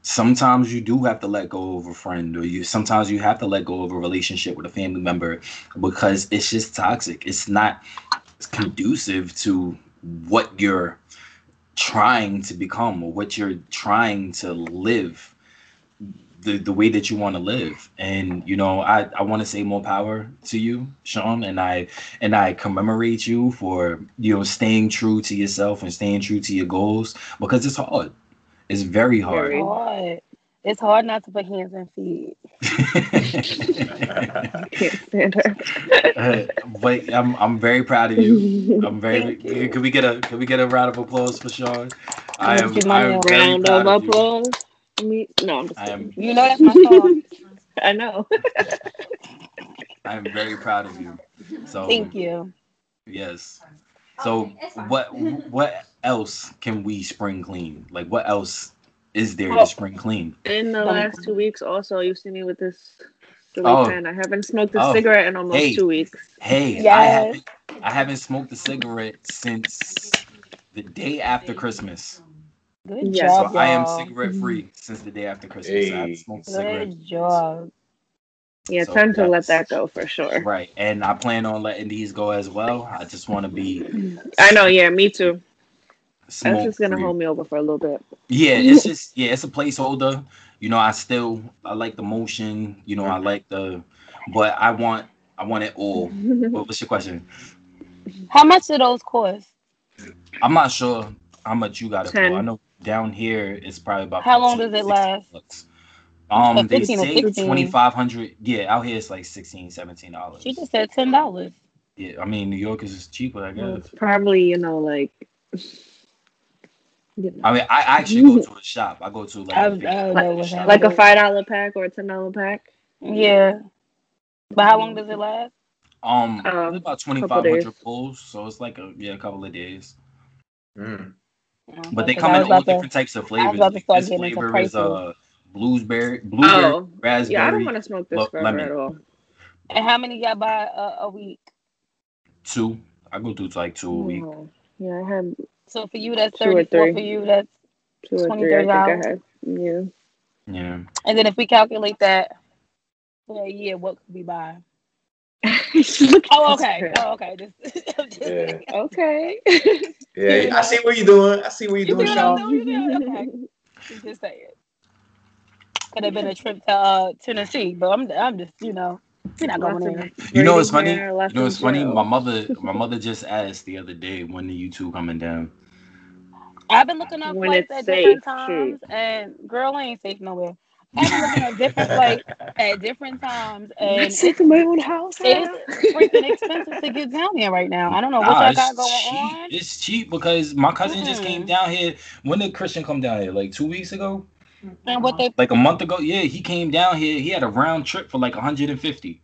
sometimes you do have to let go of a friend, or you sometimes you have to let go of a relationship with a family member because it's just toxic. It's not conducive to what you're trying to become or what you're trying to live the, the way that you want to live and you know i i want to say more power to you sean and i and i commemorate you for you know staying true to yourself and staying true to your goals because it's hard it's very hard Very. hard. It's hard not to put hands and feet. I [laughs] [laughs] can't stand her. Uh, but i'm i'm very proud of you i'm very you. can we get a can we get a round of applause for sean i am i am very Round proud of of you. applause. Me? No, I'm just I am- kidding. You know that's my song. [laughs] I know. i am very proud of you so Thank you. Yes. So Okay, what what else can we spring clean? Like what else is there Oh. to spring clean? In the last two weeks, also, you see me with this silly Oh. pen. I haven't smoked a Oh. cigarette in almost Hey. two weeks. Hey, I Yes. haven't I haven't smoked a cigarette since the day after Christmas. Good Yeah. So job, I am cigarette free mm-hmm. since the day after Christmas. I haven't smoked a cigarette. Good job. Yeah, So time to let that go for sure. Right. And I plan on letting these go as well. I just want to be I know. Yeah, me too. That's just gonna hold me over for a little bit. Yeah, [laughs] it's just yeah, it's a placeholder. You know, I still I like the motion. You know, I like the, but I want I want it all. What, what's your question? How much do those cost? I'm not sure how much you got it for. Ten. I know down here it's probably about. How long does it last? bucks. Um, Uh, they say twenty five hundred. Yeah, out here it's like 16 17 dollars. She just said ten dollars. Yeah, I mean New York is just cheaper, I guess. it's probably you know like. You know, I mean, I actually go to a shop. I go to like I, I a big know like what's shop. like a five dollar pack or a ten dollar pack. Yeah. But how long does it last? Um, it's about twenty couple five hundred days. pulls, so it's like a yeah, a couple of days. Mm. But they come in all about to- different types of flavors. was about to Like, this flavor is prices. uh blueberry, blueberry, Oh, raspberry. yeah, I don't want to smoke this lo- forever lemon. at all. And how many y'all buy a, a week? two. I go through to like two a week. No. Yeah, I had So for you that's Two or thirty four. three. For you that's two or 20, three. I think I $30. had. Yeah. Yeah. and then if we calculate that for a year, what could we buy? Look [laughs] at Oh okay. Oh okay. Just, [laughs] just Yeah. Okay. Yeah, I [laughs] see what you're doing. I see what you're You doing, see I'm Sean. doing? You see what- okay. I'm just saying. Could have been a trip to uh, Tennessee, but I'm I'm just you know we're not going there. You know what's funny? You know of what's funny? My mother, my mother just asked the other day when the you two coming down. I've been looking up When flights it's at safe, different shoot. times, and girl ain't safe nowhere. I've at different [laughs] flights at different times, I'm and not safe it's, my own house. it's freaking expensive to get down here right now. I don't know what Nah, y'all it's got going cheap. on. It's cheap because my cousin just came down here. When did Christian come down here? Like two weeks ago? And what they Like a month ago? Yeah, he came down here. He had a round trip for like 150.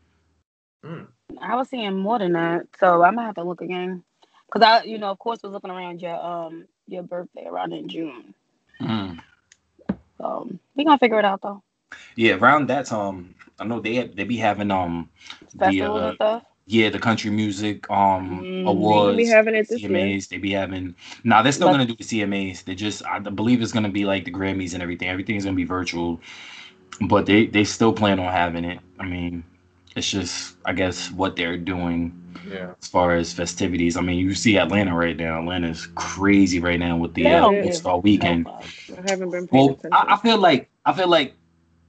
I was seeing more than that, so I'm gonna have to look again. Cause I, you know, of course, was looking around your um your birthday around in June. Mm. So we gonna figure it out though. Yeah, around that time, I know they they be having um the uh, stuff. yeah the country music um Mm. awards. They be having it this year. CMAs, they be having. Nah, they're still gonna do the CMAs. They just, I believe it's gonna be like the Grammys and everything. Everything's gonna be virtual, but they they still plan on having it. I mean, it's just, I guess, what they're doing Yeah. as far as festivities. I mean, you see Atlanta right now. Atlanta's crazy right now with the They uh, don't All Star Weekend. No. I haven't been Well. I, I feel like I feel like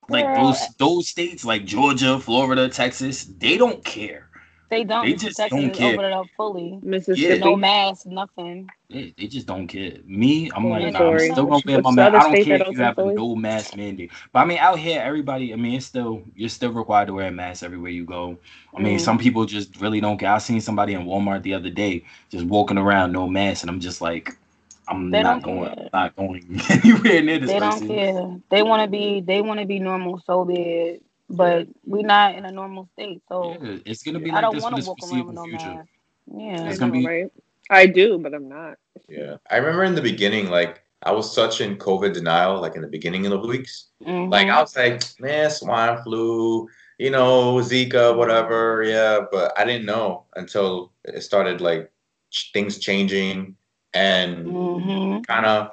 like Girl. those those states like Georgia, Florida, Texas, they don't care. They don't. They just Texas don't is care. opening up fully. Mississippi. No mask, nothing. They, they just don't care. Me, I'm like, Yeah, nah, I'm still gonna wear my mask. I don't care if you have opened a no mask mandate. But I mean, out here, everybody, I mean, it's still you're still required to wear a mask everywhere you go. I mean, Mm. some people just really don't care. I seen somebody in Walmart the other day just walking around no mask, and I'm just like, I'm They not going, care. not going [laughs] anywhere near this They don't care. They want to be. They want to be normal so bad, but we're not in a normal state. So Yeah, it's gonna be I don't this want to walk around foreseeable with no future. mask. Yeah. It's I gonna know, be- right? I do, but I'm not. Yeah. I remember in the beginning, like I was such in COVID denial, like in the beginning of the weeks. Mhm. Like I was like, man, swine flu, you know, Zika, whatever. Yeah, but I didn't know until it started like ch- things changing and Mhm. kind of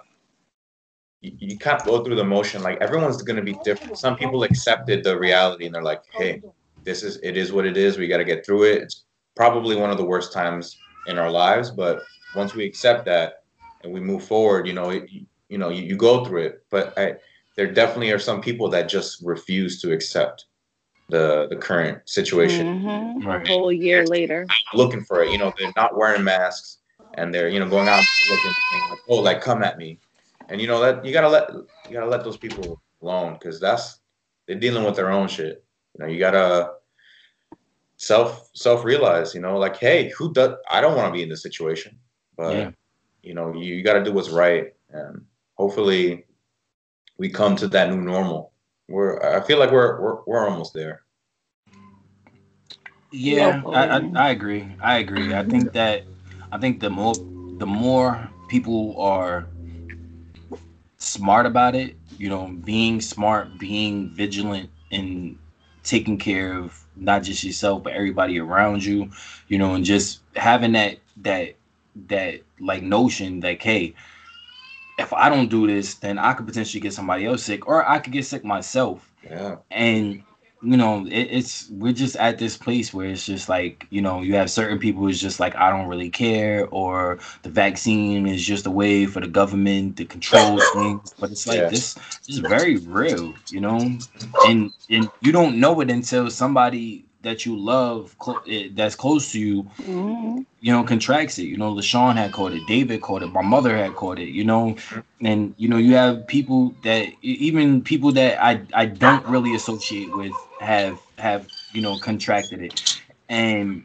you, you kind of go through the motion. Like everyone's gonna be different. Some people accepted the reality and they're like, hey, this is it is what it is. We got to get through it. It's probably one of the worst times in our lives, but once we accept that and we move forward, you know, it, you, you know, you, you go through it. But I, there definitely are some people that just refuse to accept the the current situation. Mhm. A whole year later. looking for it. You know, they're not wearing masks and they're you know going out looking like, oh like come at me, and you know that you gotta let you gotta let those people alone because that's they're dealing with their own shit. You know, you gotta self self realize. You know, like hey, who does? I don't want to be in this situation, but Yeah. you know, you, you got to do what's right, and hopefully, we come to that new normal. We're I feel like we're we're we're almost there. Yeah, I, I, I agree. I agree. I think that I think the more the more people are smart about it, you know, being smart, being vigilant, and taking care of not just yourself but everybody around you, you know, and just having that that that like notion that hey, if I don't do this, then I could potentially get somebody else sick, or I could get sick myself. Yeah, and you know it, it's we're just at this place where it's just like you know you have certain people who's just like i don't really care or the vaccine is just a way for the government to control [laughs] things but it's like Yeah. this is very real you know and and you don't know it until somebody that you love clo- eh, that's close to you Mhm. you know, contracts it. You know, LaShawn had caught it, David caught it, my mother had caught it, you know, and you know, you have people that even people that I I don't really associate with have have you know contracted it, and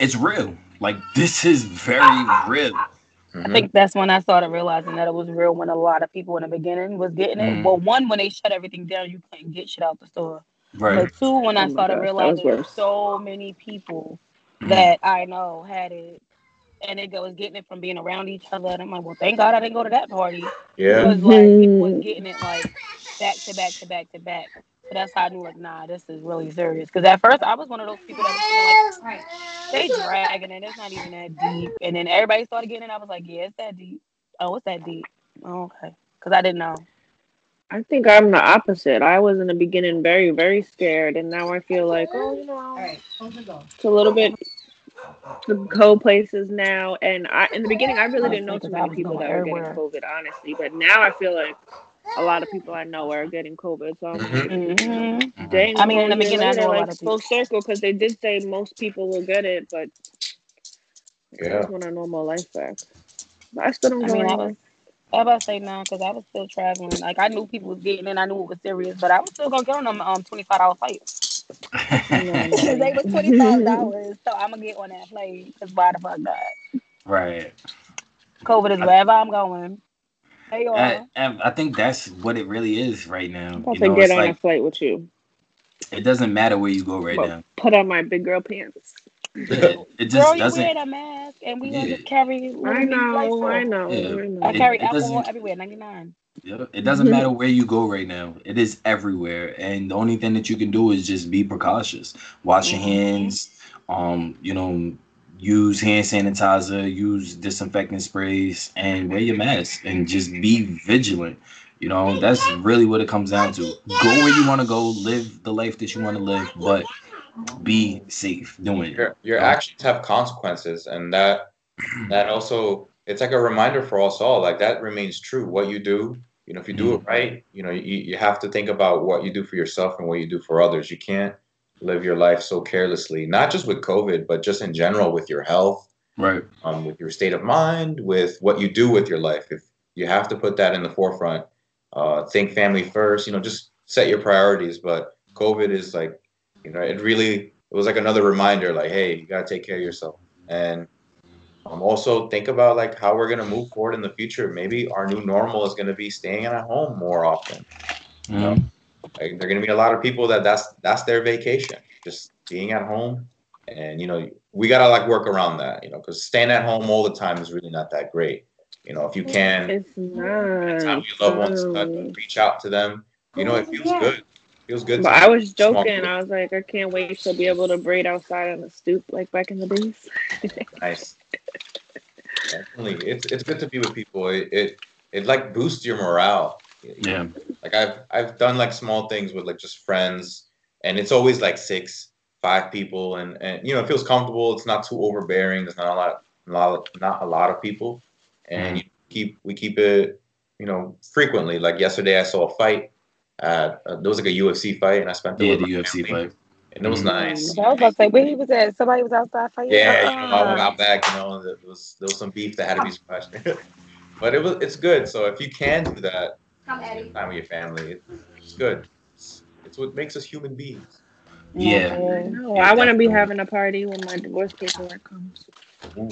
it's real. Like this is very real. I Mhm. think that's when I started realizing that it was real when a lot of people in the beginning was getting it. Mhm. Well, one, when they shut everything down, you couldn't get shit out the store. Right. But two, when Oh I started gosh, realizing worse. so many people Mhm. that I know had it and it was getting it from being around each other. And I'm like, well, thank God I didn't go to that party. yeah. Because like people was Mhm. getting it like back to back to back to back. So that's how I knew like, nah, this is really serious. Because at first I was one of those people that was like they dragging it. It's not even that deep. And then everybody started getting it. I was like, yeah, it's that deep. Oh, it's that deep. Oh, okay. Because I didn't know. I think I'm the opposite. I was in the beginning very, very scared, and now I feel like, oh, you know, All right, close the door. it's a little bit to go places now. And I, in the beginning, I really didn't know too many people that were getting COVID, honestly. But now I feel like a lot of people I know are getting COVID. So I'm like, Mhm. hmm Mhm. dang. I mean, in the a whole year beginning, I later, know a lot like of people. full circle because they did say most people will get it, but I Yeah. just want a normal life back. But I still don't I go mean, I anywhere. was. I about to say no because I was still traveling. Like I knew people was getting it. I knew it was serious, but I was still gonna get on them um twenty five dollar flights. No. [laughs] they was twenty five dollars, so I'm gonna get on that plane. Cause why the fuck not? right. COVID is wherever I'm going. Hey y'all. I, I I think that's what it really is right now. I'm about You to get it's on a flight with you. it doesn't matter where you go right Well, now. Put on my big girl pants. [laughs] Yeah, it just Girl, you doesn't. wearing a mask, and we gonna Yeah. just carry. I know. I know, Yeah. I know. I carry it alcohol doesn't- everywhere. Ninety nine. Yeah, it doesn't matter [laughs] where you go right now. It is everywhere, and the only thing that you can do is just be precautious. Wash your Mhm. hands. Um, you know, use hand sanitizer, use disinfectant sprays, and wear your mask, and just be vigilant. You know, that's really what it comes down to. Go where you want to go, live the life that you want to live, but be safe doing it. your your uh, actions have consequences and that that also it's like a reminder for us all like that remains true what you do you know if you do it mm-hmm. right you know you, you have to think about what you do for yourself and what you do for others you can't live your life so carelessly not just with covid but just in general with your health Right. um, with your state of mind with what you do with your life. If you have to put that in the forefront uh, think family first you know just set your priorities. But covid is like you know it really it was like another reminder like hey you got to take care of yourself. And um, also think about like how we're going to move forward in the future. Maybe our new normal is going to be staying at home more often. You know Mhm. Like, there are going to be a lot of people that that's that's their vacation just being at home. And you know we got to like work around that you know because staying at home all the time is really not that great. You know if you can It's not. time your loved ones uh, reach out to them you know it feels good. It feels good But I was joking. I was like, I can't wait to be able to braid outside on the stoop like back in the days. nice. Definitely. It's it's good to be with people. It it, it like boosts your morale Yeah. like i've i've done like small things with like just friends and it's always like six five people and and you know it feels comfortable it's not too overbearing there's not a lot not, not a lot of people and you keep we keep it you know, frequently. Like yesterday, I saw a fight. At, uh, there was like a UFC fight, and I spent Yeah, the UFC family, fight. and it was Mhm. nice. So I was about to say where he was at. Somebody was outside fighting. Yeah, you know, I Uh-uh. got back. You know, there was there was some beef that had to be [laughs] squashed. [laughs] but it was it's good. So if you can do that, Come, Eddie. time with your family, it's good. It's, it's what makes us human beings. Yeah. No, oh, I want to be having a party when my divorce paperwork comes.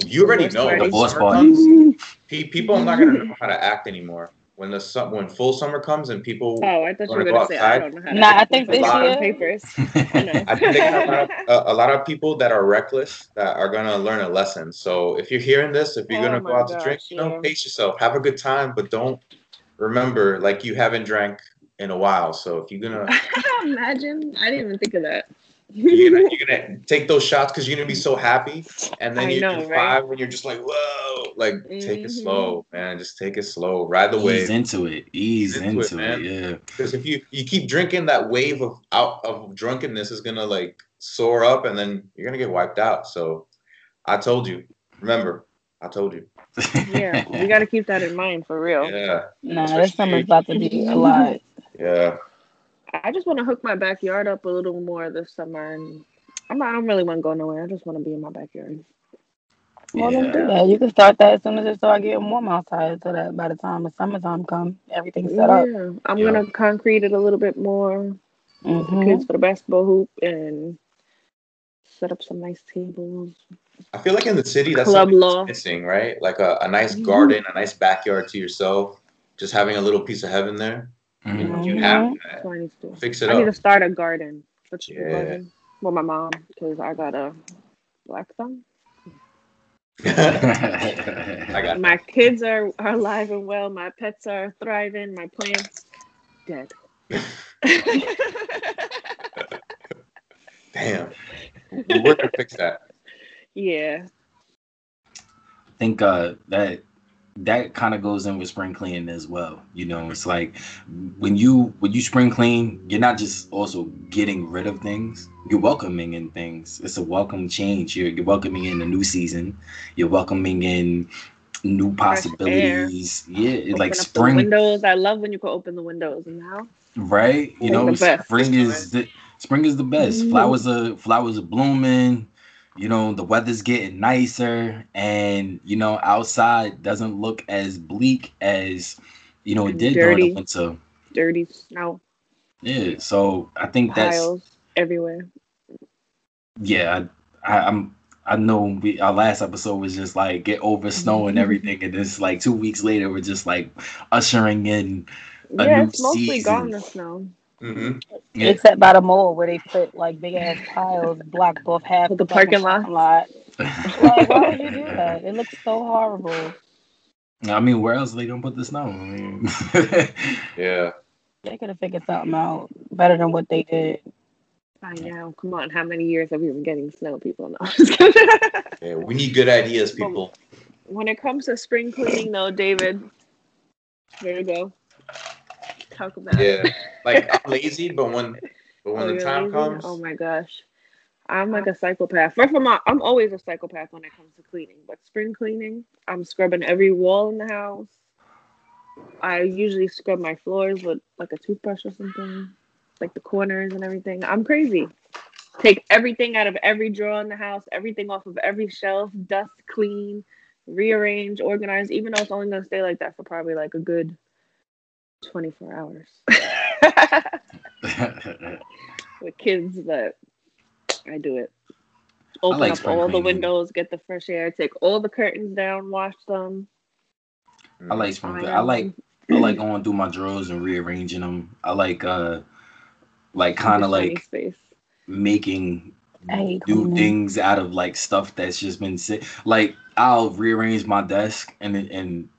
You already Divorce know party. when Divorce summer party. comes, [laughs] people are not gonna know how to act anymore. When the su- when full summer comes and people, Oh, I thought you were gonna say I don't know how to Nah, act I think with this a lot of year- papers. [laughs] I think a lot, of, a, a lot of people that are reckless that are gonna learn a lesson. So if you're hearing this, if you're Oh gonna go my out to drink, gosh, you know, yeah. pace yourself, have a good time, but don't remember like you haven't drank in a while. So if you're gonna [laughs] Imagine, I didn't even think of that. you're gonna, you're gonna take those shots because you're gonna be so happy, and then I you know, do right? five when you're just like, whoa, like take it Mhm. slow, man. Just take it slow, ride the Ease wave. into it. Ease Ease into it, into man. it. Yeah. Because if you you keep drinking, that wave of out of drunkenness is gonna like soar up, and then you're gonna get wiped out. So, I told you. Remember, I told you. Yeah, [laughs] we got to keep that in mind for real. Yeah, Nah, this summer's about to be a [laughs] lot. yeah. I just want to hook my backyard up a little more this summer, and I'm not, I don't really want to go nowhere. I just want to be in my backyard. Well, then do that. You can start that as soon as it start getting warm outside, so that by the time the summertime comes, everything's set up. Yeah, I'm Yeah. gonna concrete it a little bit more. The Mhm. kids for the basketball hoop and set up some nice tables. I feel like in the city, that's Club law. missing, right? Like a, a nice Mhm. garden, a nice backyard to yourself, just having a little piece of heaven there. You Mhm. know, you have that. I need to. Fix it up. I need to start a garden. Such a Yeah. garden. Well, my mom, because I got a black thumb. [laughs] I got My kids are, are alive and well. My pets are thriving. My plants dead. [laughs] damn. We're gonna fix that. Yeah. I think uh, that that kind of goes in with spring cleaning as well. You know, it's like when you when you spring clean, you're not just also getting rid of things. You're welcoming in things. It's a welcome change. You're, you're welcoming in a new season. You're welcoming in new possibilities. Yeah, it's like spring, windows. I love when you can open the windows in the right? You It's know, spring is the spring is the best. Mhm. Flowers are flowers are blooming. You know, the weather's getting nicer, and you know, outside doesn't look as bleak as you know it did during the winter. Dirty snow Yeah, so I think that's everywhere. yeah. I, I, I'm I know we our last episode was just like get over snow and mm-hmm. everything, and it's like two weeks later we're just like ushering in A yeah, new it's mostly season. gone the snow. Hmm Yeah. Except by the mall where they put like big ass piles blocked off half of The parking lot. Like, why would you do that? It looks so horrible. I mean, where else are they gonna put the snow? I mean, [laughs] Yeah. They could have figured something out better than what they did. I know. Come on, how many years have we been getting snow? People know. [laughs] Yeah. We need good ideas, people. when it comes to spring cleaning, though, David, there you go. Talk about. Yeah. Like [laughs] I'm lazy, but when but when Oh, the time lazy? comes, Oh my gosh. I'm like a psychopath. First of all, I'm always a psychopath when it comes to cleaning, but spring cleaning, I'm scrubbing every wall in the house. I usually scrub my floors with like a toothbrush or something, like the corners and everything. I'm crazy. Take everything out of every drawer in the house, everything off of every shelf, dust clean, rearrange, organize, even though it's only gonna stay like that for probably like a good 24 hours. [laughs] [laughs] with kids, but I do it. Open like up all the windows, get the fresh air, take all the curtains down, wash them. I like spring. I like. I like going through my drawers and rearranging them. I like uh like kind of like space. making new things out of like stuff that's just been sit. Like I'll rearrange my desk and and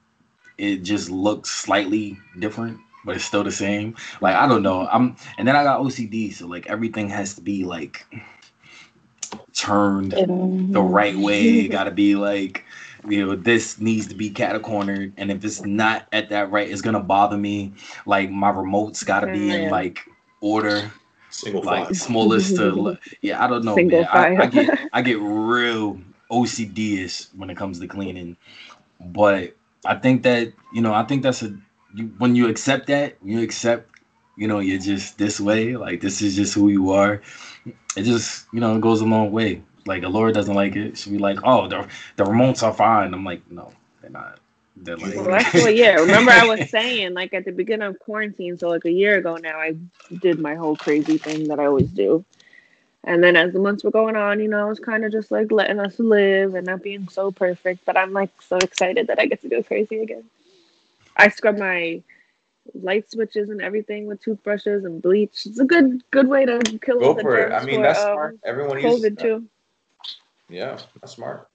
it just looks slightly different, but it's still the same. Like I don't know. I'm and then I got OCD, so like everything has to be like turned the right way. [laughs] It gotta be like, you know, this needs to be cat cornered, and if it's not at that right, it's gonna bother me. Like my remotes gotta be in mm. like order, single like file. smallest to [laughs] yeah. I don't know, Single man. I, I get [laughs] I get real OCD ish when it comes to cleaning, but I think that you know I think that's a when you accept that, you accept, you know, you're just this way. Like this is just who you are. It just you know it goes a long way. Like Alora doesn't like it. She'll be like, "Oh, the the remotes are fine." I'm like, "No, they're not." They're like, Well, what, yeah. Remember, I was saying, like at the beginning of quarantine, so like a year ago now, I did my whole crazy thing that I always do. And then as the months were going on, you know, I was kind of just like letting us live and not being so perfect. But I'm like so excited that I get to go crazy again. I scrub my light switches and everything with toothbrushes and bleach. It's a good good way to kill all Go the for it. I mean, for, that's um, smart. Everyone uses COVID too. Yeah, that's smart.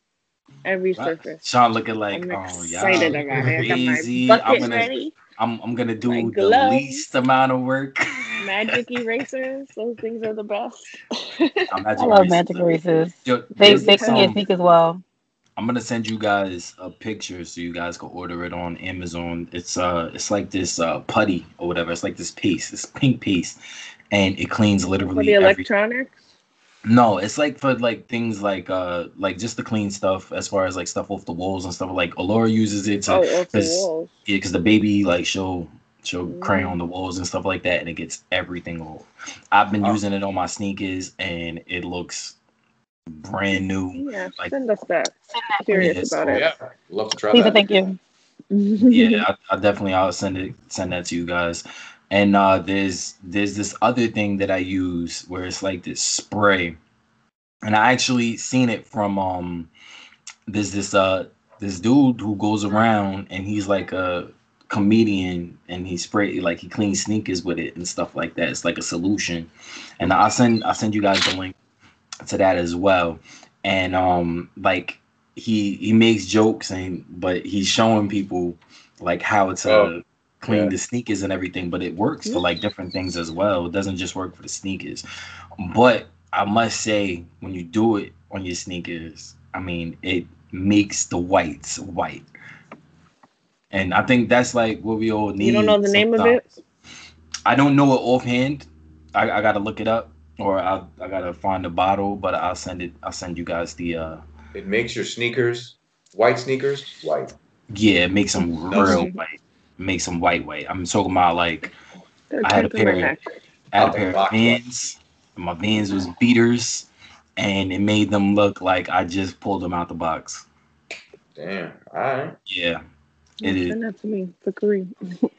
Every Right. surface. Sean looking like, I'm oh yeah, excited about it. I got crazy. my I'm bucket gonna, ready. I'm, I'm gonna My do the least amount of work. Magic [laughs] erasers. Those things are the best. [laughs] I'm I love magic erasers. Yo, They they this, clean your um, sneak as well. I'm gonna send you guys a picture so you guys can order it on Amazon. It's uh it's like this uh putty or whatever. It's like this paste, this pink paste, and it cleans literally For literally the every. Electronics. No, it's like for like things like uh like just the clean stuff as far as like stuff off the walls and stuff. Like Alora uses it to Oh, off the 'cause- walls. yeah, because the baby like she'll she'll Mm. crayon on the walls and stuff like that, and it gets everything off. I've been Oh. using it on my sneakers, and it looks brand new. Yeah, Like- send us that. Send that Curious Yes, about Oh, it. yeah, love to try Please that. and thank you. [laughs] yeah, I, I definitely I'll send it send that to you guys. And uh there's there's this other thing that I use where it's like this spray. And I actually seen it from um there's this uh this dude who goes around and he's like a comedian and he spray like he cleans sneakers with it and stuff like that. It's like a solution. And I'll send I'll send you guys the link to that as well. And um like he he makes jokes and but he's showing people like how to Oh, clean yeah. the sneakers and everything but it works for like different things as well it doesn't just work for the sneakers but i must say when you do it on your sneakers i mean it makes the whites white and i think that's like what we all need You don't know the name of it? i don't know it offhand i, I gotta look it up or I, I gotta find a bottle but i'll send it i'll send you guys the uh It makes your sneakers white sneakers white. Yeah, it makes them real white. Makes some white white. I'm talking about like I had a type in my pair- neck. I had Oh, a pair of Vans. And my Vans was beaters, and it made them look like I just pulled them out the box. Damn. All right. Yeah, it is. Send that to me for Kareem. [laughs]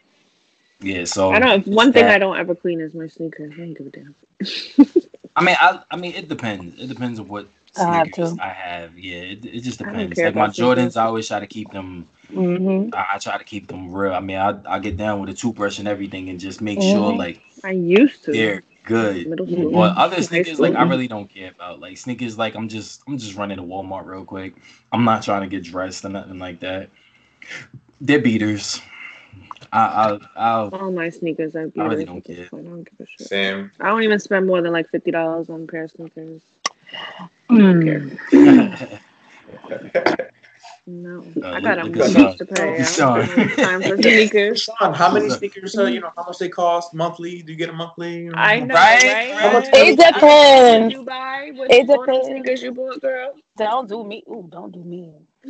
Yeah. So I don't. One thing that. I don't ever clean is my sneakers. I don't give a damn. [laughs] I mean, I I mean, it depends. It depends on what I have sneakers. I have. Yeah, it, it just depends. Like my about sneakers. Jordans, I always try to keep them. Mm-hmm. I, I try to keep them real. I mean, I I get down with a toothbrush and everything, and just make sure Mhm. like I used to. they're good. Middle school. But other sneakers, like I really don't care about. Like sneakers, like I'm just I'm just running to Walmart real quick. I'm not trying to get dressed or nothing like that. They're beaters. I I I'll, All my sneakers are beaters. I really don't care. point. I don't give a shit. Sam. I don't even spend more than like fifty dollars on a pair of sneakers. Mm. [laughs] [laughs] [laughs] No, Uh, I got a look at mortgage Sean. to pay. I don't Sean. have time for sneakers. Sean, how many Look. sneakers? Uh, you know how much they cost monthly? Do you get a monthly? I know, Right? right? How much- It depends. you buy? What It all depends. sneakers you bought, girl? Don't do me. Ooh, don't do me. [laughs]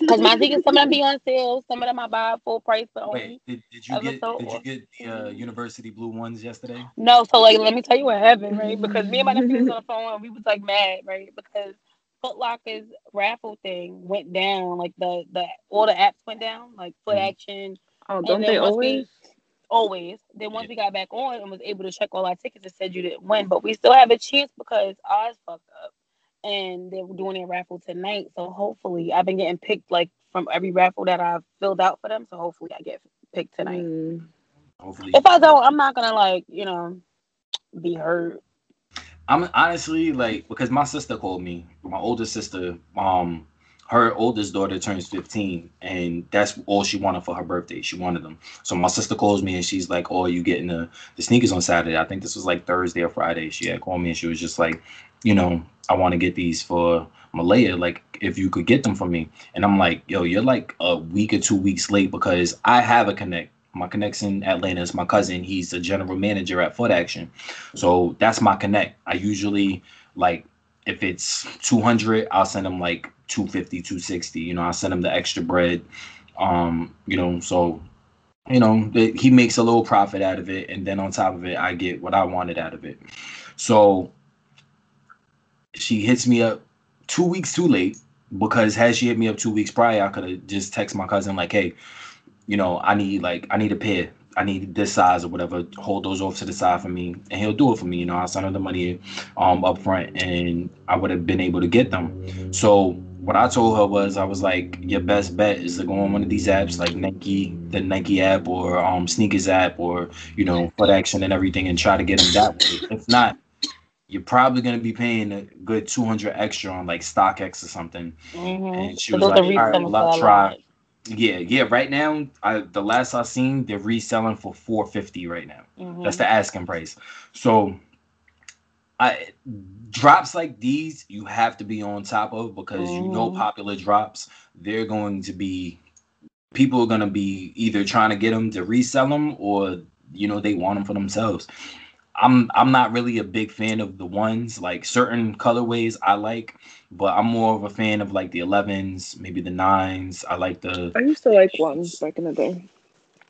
Because my sneakers, some of them be on sale. Some of them I buy full price for only. Wait, did, did you get so- did you get the uh, university blue ones yesterday? No, so like let me tell you what happened, right? Because me and my nephew was on the phone and we was like mad, right? Because Foot Locker's raffle thing went down, like the the all the apps went down, like Foot Mhm. Action, Oh, don't they once we- always? always. Then once we got back on and was able to check all our tickets, it said you didn't win, but we still have a chance because ours fucked up, and they were doing a raffle tonight. So hopefully, I've been getting picked like from every raffle that I've filled out for them. So hopefully, I get picked tonight. Mm. Hopefully, If I don't, I'm not gonna like you know be hurt. I'm honestly like because my sister called me. My older sister, um, her oldest daughter turns 15, and that's all she wanted for her birthday. She wanted them. So my sister calls me and she's like, "Oh, you getting the the sneakers on Saturday?" I think this was like Thursday or Friday. She had called me and she was just like, "You know, I want to get these for Malaya. Like, if you could get them for me." And I'm like, "Yo, you're like a week or two weeks late because I have a connect." My connect's in Atlanta is my cousin. He's the general manager at Foot Action. So that's my connect. I usually like if it's 200, I'll send him like 250, 260. You know, I'll send him the extra bread. Um, you know, so you know, that he makes a little profit out of it, and then on top of it, I get what I wanted out of it. So she hits me up two weeks too late because had she hit me up two weeks prior, I could have just text my cousin like, hey, you know, I need like I need a pair. I need this size or whatever. Hold those off to the side for me, and he'll do it for me. You know, I'll send him the money um up front, and I would have been able to get them. So what I told her was, I was like, your best bet is to go on one of these apps like Nike, the Nike app, or um Sneakers app, or you know, Foot Action and everything, and try to get them that way. If not, you're probably gonna be paying a good 200 extra on like StockX or something. Mm-hmm. And she So was like, all right, well, I'll try. Yeah, yeah. Right now, I the last I seen, they're reselling for 450 right now. Mhm. That's the asking price. So, I drops like these you have to be on top of because you know Mhm. popular drops. They're going to be people are gonna be either trying to get them to resell them or you know they want them for themselves. I'm I'm not really a big fan of the ones like certain colorways I like, but I'm more of a fan of like the 11s, maybe the nines. I like the I used to like ones back in the day.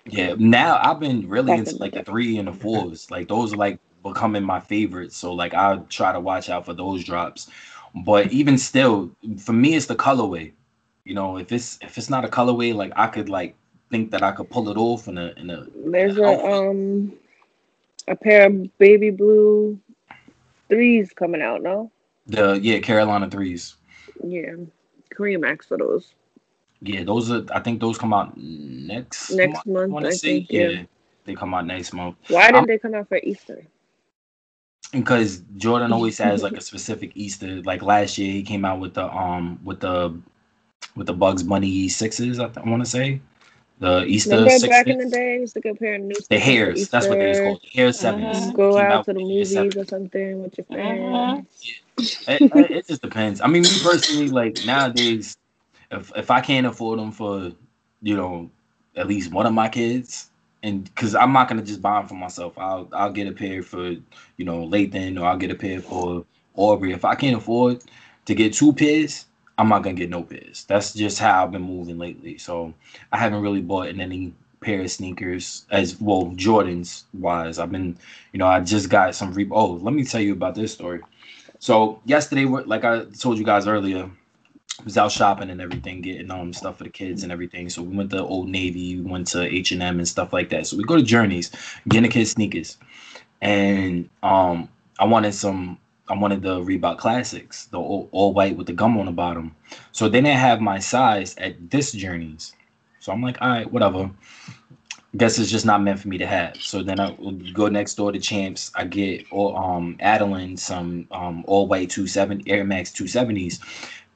yeah. Now I've been really Back into in like the day. three and the [laughs] fours. Like those are like becoming my favorites. So like I try to watch out for those drops. But even still, for me, it's the colorway. You know, if it's if it's not a colorway, like I could like think that I could pull it off in a in a There's a outfit. um a pair of baby blue threes coming out, no? the yeah Carolina threes. Yeah. Cream Max for those. Yeah, those are. I think those come out next Next month, wanna I think, yeah. they come out next month. Why did I'm- they come out for Easter? because Jordan always [laughs] has like a specific Easter. Like last year, he came out with the um with the with the Bugs Bunny sixes. I, th- I want to say the Easter Remember sixes. back in the day, I used to get a pair of new the stuff for hairs. That's what they was Easter. called. The Hare sevens. Mhm. Go He came out to the movies sevens. or something with your Mhm. friends. it, it, it just depends. I mean, me personally, like nowadays, if if I can't afford them for, you know, at least one of my kids, and because I'm not gonna just buy them for myself, I'll I'll get a pair for, you know, Lathan, or I'll get a pair for Aubrey. If I can't afford to get two pairs, I'm not gonna get no pairs. That's just how I've been moving lately. So I haven't really bought in any pair of sneakers as well Jordans wise. I've been, you know, I just got some re. Oh, let me tell you about this story. So yesterday, like I told you guys earlier, was out shopping and everything, getting um stuff for the kids and everything. So we went to Old Navy, we went to H and M and stuff like that. So we go to Journeys, getting the kids sneakers, and um I wanted some. I wanted the Reebok Classics, the all, all white with the gum on the bottom. So they didn't have my size at this Journeys. So I'm like, all right, whatever. Guess it's just not meant for me to have. So then I go next door to Champs. I get all um Adeline some um all white 270 Air Max 270s.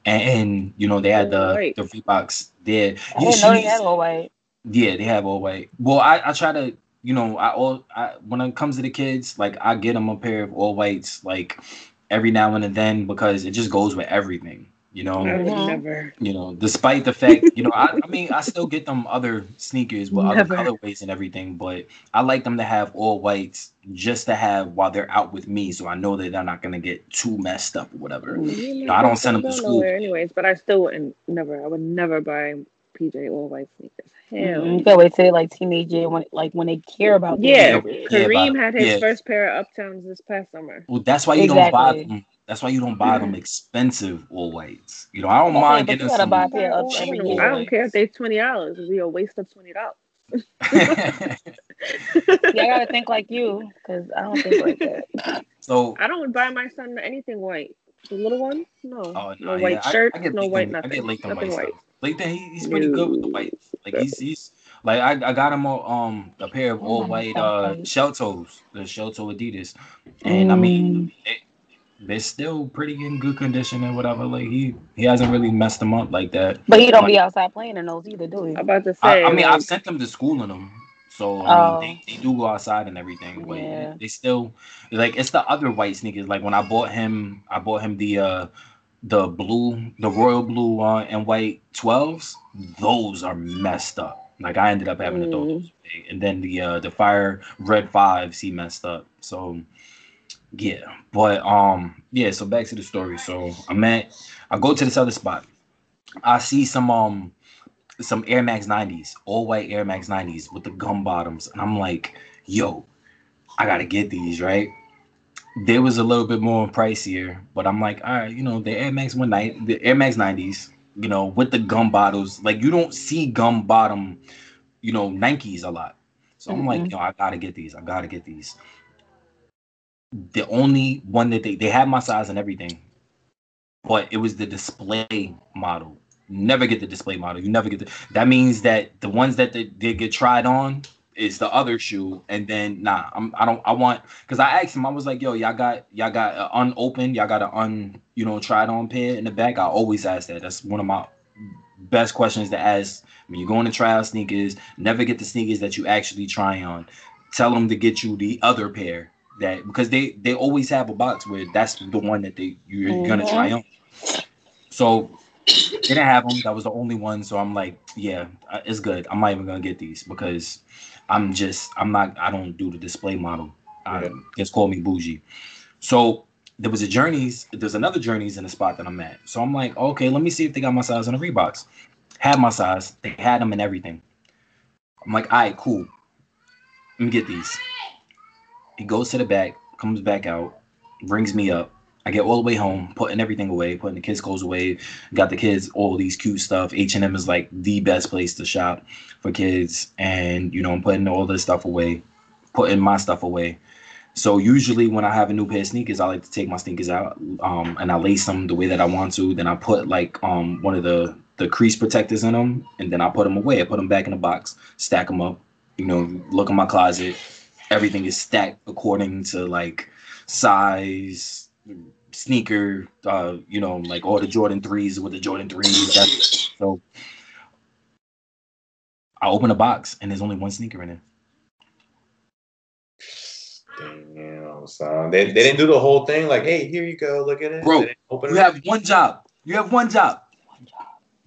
And, and, you know, they had the Right. the Reeboks there. I You didn't know they had all white. yeah, they have all white. Well, I, I try to, you know, I all I when it comes to the kids, like I get them a pair of all whites, like every now and then because it just goes with everything, you know. I would never. You know, despite the fact, you know, I, I mean, I still get them other sneakers with Never. other colorways and everything, but I like them to have all whites just to have while they're out with me, so I know that they're not gonna get too messed up or whatever. Mm, you I don't send them to school. anyways, but I still wouldn't never. I would never buy PJ all white sneakers. Hell. Mhm. You gotta wait till like teenage year when like when they care about their Yeah, sneakers. Yeah, Kareem had his yeah. first pair of Uptowns this past summer. Well, that's why you don't buy them. That's why you don't buy them expensive all whites. You know, I don't Okay, mind but getting gotta some. buy a pair of I don't, year. Care if they're twenty dollars. It'd be a waste of twenty dollars. [laughs] Yeah, I gotta think like you because I don't think like that. [laughs] so, I don't buy my son anything white. The little one, no, oh, no no, white yeah, I- shirt, I, get no Lathan- white I nothing, get Lathan nothing white white. Stuff. Lathan, he, he's pretty good with the white. Like he's he's like I, I got him a, um a pair of Oh all white uh shell toes, the shell toe Adidas, and I Mm. mean it, they're still pretty in good condition and whatever. Like he he hasn't really messed them up like that. But he don't be outside playing in those either, do he? I'm about to say. I mean, like, I've sent them to school in them, so I Oh. mean, they, they do go outside and everything, but Yeah. they still like it's the other white sneakers. Like when I bought him, I bought him the uh the blue, the royal blue uh, and white twelves. Those are messed up. Like I ended up having to throw Mm. those away. and then the uh the fire red fives he messed up. So yeah, but um yeah. So back to the story. So I'm at I go to this other spot. I see some um some Air Max 90s, all white Air Max 90s with the gum bottoms, and I'm like, yo, I gotta get these, right? They was a little bit more pricier, but I'm like, all right, you know, the Air Max one night, the Air Max 90s, you know, with the gum bottles, like you don't see gum bottom, you know, Nikes a lot. So I'm like, Mhm. yo, I gotta get these. I gotta get these. The only one that they they had my size and everything, but it was the display model. Never get the display model. You never get the. That means that the ones that they, they get tried on is the other shoe, and then nah, I'm I don't I want because I asked him I was like, yo, y'all got y'all got unopened, y'all got an un you know tried on pair in the back. I always ask that. That's one of my best questions to ask when you're going to try out sneakers. Never get the sneakers that you actually try on. Tell them to get you the other pair that because they they always have a box where that's the one that they you're gonna try on. So they didn't have them. That was the only one. So I'm like, yeah, uh, it's good. I'm not even gonna get these because I'm just I'm not I don't do the display model. I, Yeah. Just call me bougie. So there was a Journeys. There's another Journeys in the spot that I'm at. So I'm like, okay, let me see if they got my size on the Reeboks. Had my size. They had them and everything. I'm like, all right, cool. Let me get these. He goes to the back, comes back out, brings me up. I get all the way home, putting everything away, putting the kids' clothes away. Got the kids all these cute stuff. H and M is like the best place to shop for kids, and you know I'm putting all this stuff away, putting my stuff away. So usually when I have a new pair of sneakers, I like to take my sneakers out, um, and I lace them the way that I want to. Then I put like um one of the the crease protectors in them, and then I put them away. I put them back in the box, stack them up. You know, look in my closet. Everything is stacked according to like size, sneaker. Uh, you know, like all the Jordan threes with the Jordan threes. [laughs] So I open a box and there's only one sneaker in it. Damn, son. They, they didn't do the whole thing. Like, hey, here you go. Look at it. Bro, They didn't open You have one job. You have one job.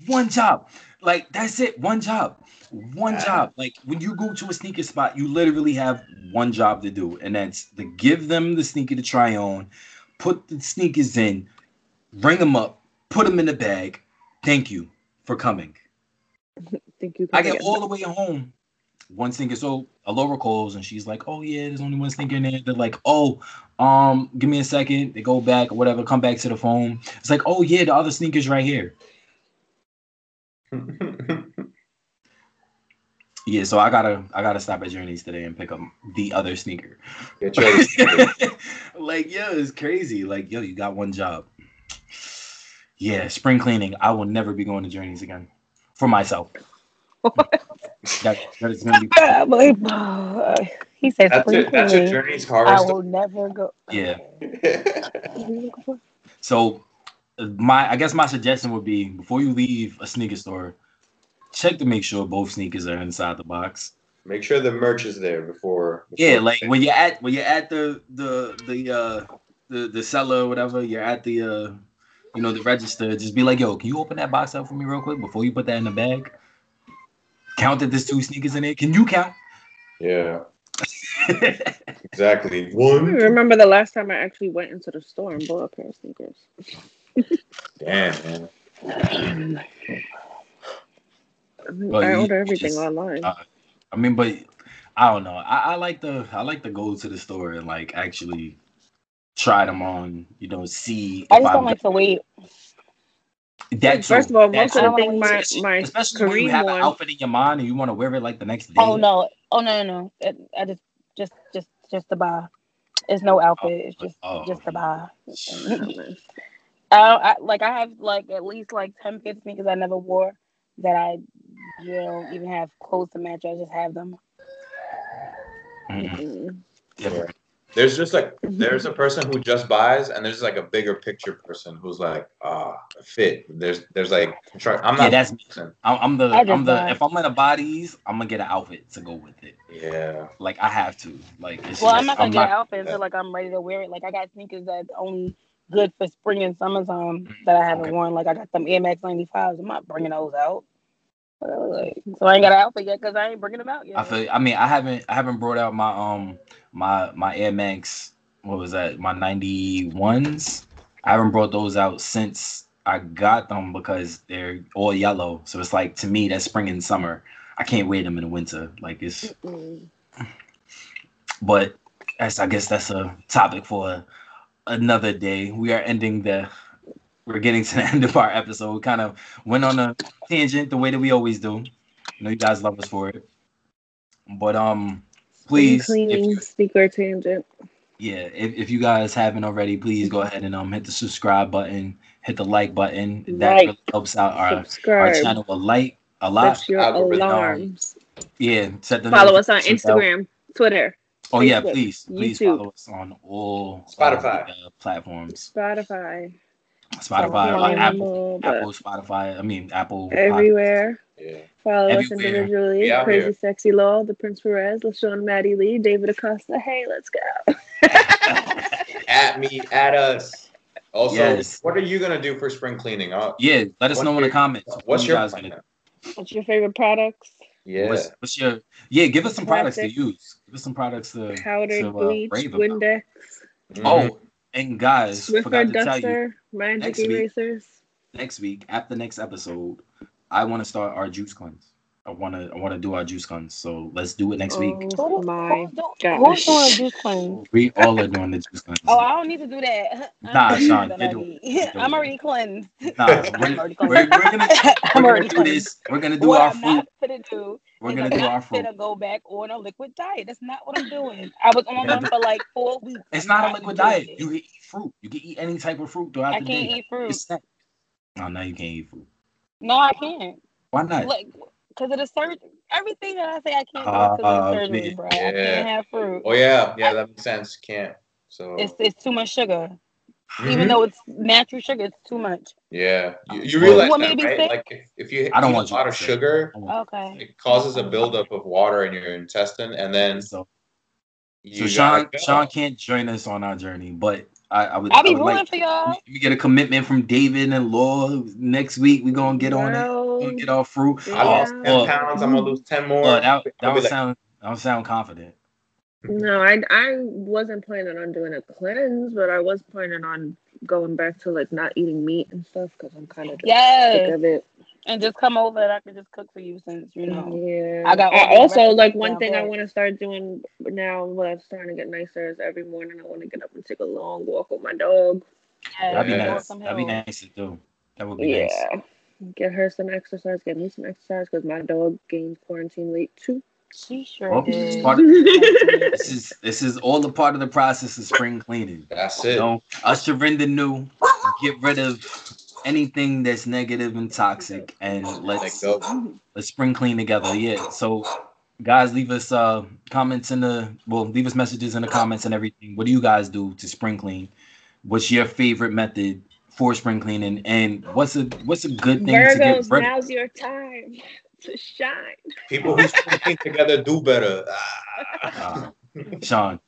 One job. Like that's it. One job. One Yeah. job. Like when you go to a sneaker spot, you literally have one job to do, and that's to give them the sneaker to try on, put the sneakers in, ring them up, put them in the bag. Thank you for coming. [laughs] Thank you I get get all the way home. One sneaker. So Alora calls and she's like, "Oh yeah, there's only one sneaker in there." They're like, "Oh, um, give me a second. They go back or whatever. Come back to the phone. It's like, "Oh yeah, the other sneaker's right here." [laughs] Yeah, so I gotta I gotta stop at Journeys today and pick up the other sneaker. Get your other sneakers. [laughs] like, yo, it's crazy. Like, yo, you got one job. Yeah, spring cleaning. I will never be going to Journeys again for myself. that, that is gonna be I believe- uh, he said That's spring your, that's your journey's horror I story. will never go. yeah. What are you looking for? So uh, my I guess my suggestion would be before you leave a sneaker store, check to make sure both sneakers are inside the box. Make sure the merch is there before. Yeah, before- like when you're at when you're at the the the uh the the seller or whatever, you're at the uh you know the register, just be like, yo, can you open that box up for me real quick before you put that in the bag? Count that there's two sneakers in it. Can you count? Yeah, [laughs] exactly. I One. remember the last time I actually went into the store and bought a pair of sneakers. Damn, man. [laughs] I, I order you everything just- online. uh, I mean, but I don't know. I, I like the I like to go to the store and like actually try them on. You know, see. I if just don't I'm- like to wait. that First of all, most of the things my Especially- my especially when you Kareem have an outfit in your mind and you want to wear it like the next day. Oh no! Oh no! No! no. It, I just, just, just, just to buy. It's no outfit. It's just, Oh. just to buy. [laughs] Oh, I, I like I have like at least like ten pairs of sneakers I never wore that I you know even have clothes to match. I just have them. Mm-mm. Yeah. There's just like there's a person who just buys, and there's like a bigger picture person who's like, ah, fit. There's there's like, I'm not. Yeah, that's me. I'm, I'm the I just I'm the buy. if I'm gonna buy these, I'm gonna get an outfit to go with it. Yeah, Like I have to. Like it's Well, just, I'm not gonna I'm get not, an outfit until like I'm ready to wear it. Like I got sneakers that only good for spring and summertime that I haven't Okay. worn. Like I got them Air Max 95s. I'm not bringing those out. Like, so I ain't got an outfit yet because I ain't bringing them out yet. I feel. I mean, I haven't. I haven't brought out my um my my Air Max. What was that? My ninety ones. I haven't brought those out since I got them because they're all yellow. So it's like to me that's spring and summer. I can't wear them in the winter. Like it's Mm. but that's I guess that's a topic for another day. We are ending the we're getting to the [laughs] end of our episode. We kind of went on a tangent the way that we always do. You know you guys love us for it. But um please Spring if cleaning speaker tangent. yeah, if, if you guys haven't already, please go ahead and um hit the subscribe button, hit the like button. That Like, really helps out our, our Subscribe. channel a like a lot. Set your algorithm. alarms. Yeah, set the Follow us on notifications bell. Instagram, Twitter, Oh yeah, please, please YouTube. follow us on all Spotify. uh, platforms. Spotify, Spotify, uh, Spotify, Apple, but Apple, Spotify. I mean Apple. Everywhere. Yeah. Follow us individually. Crazy here. Sexy Law, The Prince Perez, LaShawn Maddie Lee, David Acosta. Hey, let's go. [laughs] At me, at us. Also, Yes. what are you gonna do for spring cleaning? Uh, Yeah, let us What's know in the your- comments. What what's you your guys plan? gonna What's your favorite products? Yeah. What's, what's your yeah? Give us some products to use. Give us some products to Powdered to, uh, bleach, rave about. Windex, Mhm. Oh, and guys, Swiffer forgot to tell you Magic next week- Erasers. next week after next episode, I want to start our juice cleanse. I want to I want to do our juice cleanse. So let's do it next week. Oh my Who's doing- gosh. Who's doing juice [laughs] cleanse? We all are doing the juice cleanse. Oh, I don't need to do that. Nah, [laughs] [laughs] I'm Sean, you're doing- you're doing I'm already cleansed. Nah, I'm we're, we're, we're gonna I'm we're gonna already do cleansed. this. We're gonna do what our I'm fruit. not gonna do We're is gonna I'm do our not fruit. gonna go back on a liquid diet. That's not what I'm doing. I was on Yeah. one for like four weeks. It's I'm not a liquid diet. it. You can eat fruit. You can eat any type of fruit throughout I the can't eat fruit. It's snack. Oh, no, you can't eat fruit. No, I can't. Why not? Like, cause of the surgery. Everything that I say I can't do Oh, because of the uh, surgery, man. bro. I can't have fruit. Oh yeah, yeah, that makes sense. Can't. So It's it's too much sugar. Mhm. Even though it's natural sugar, it's too much. yeah, you, you realize You want me to that, be right? sick? Like if, if you I don't eat want a lot of say. sugar, Okay. it causes a buildup of water in your intestine, and then So, you so Sean go. Sean can't join us on our journey, but I, I would. I'll be I would rooting like, for y'all. we get a commitment from David and Law next week. We're gonna get on it. Well, We're gonna get our fruit. Yeah. I lost Oh, ten pounds. I'm gonna lose ten more. that that I'll would like, sound that would sound confident. Mm-hmm. No, I I wasn't planning on doing a cleanse, but I was planning on going back to like not eating meat and stuff because I'm kind of sick of it. And just come over and I can just cook for you since, you know. Yeah. I got I also like one down thing I want to start doing now when it's starting to get nicer is every morning I want to get up and take a long walk with my dog. Yeah, That'd be Yeah. nice. That'd be nice to do. That would be nice. Yeah. Get her some exercise, get me some exercise because my dog gained quarantine weight too. She sure Well, this is did. part of- [laughs] This is this is all a part of the process of spring cleaning. That's You it. know, usher in the new, get rid of anything that's negative and toxic, and Let let's go. let's spring clean together. Yeah. So, guys, leave us uh comments in the well, leave us messages in the comments and everything. What do you guys do to spring clean? What's your favorite method for spring cleaning, and what's a what's a good thing to Virgos, get rid of? now's your time to shine. People who [laughs] speak together do better. Uh, Ah. Sean,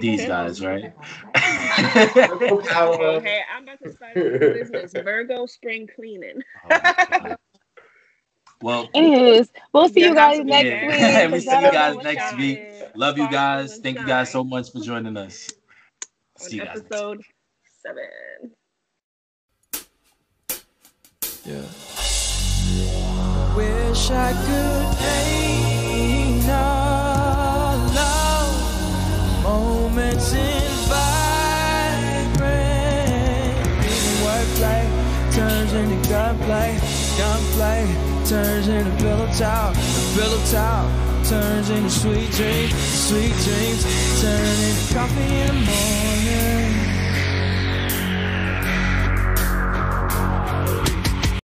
these guys, right? [laughs] okay, I'm about to start this business. Virgo spring cleaning. well, Anyways, we'll see you guys next Yeah. week. [laughs] We 'cause see you guys next y'all week. Love you guys. Thank you guys so much for joining us. See you on guys. next episode seven. Yeah. Wish I could love moments in vibrant. Wordplay turns into gunplay, gunplay turns into pillow talk, pillow talk turns into sweet dreams, sweet dreams turn into coffee in the morning.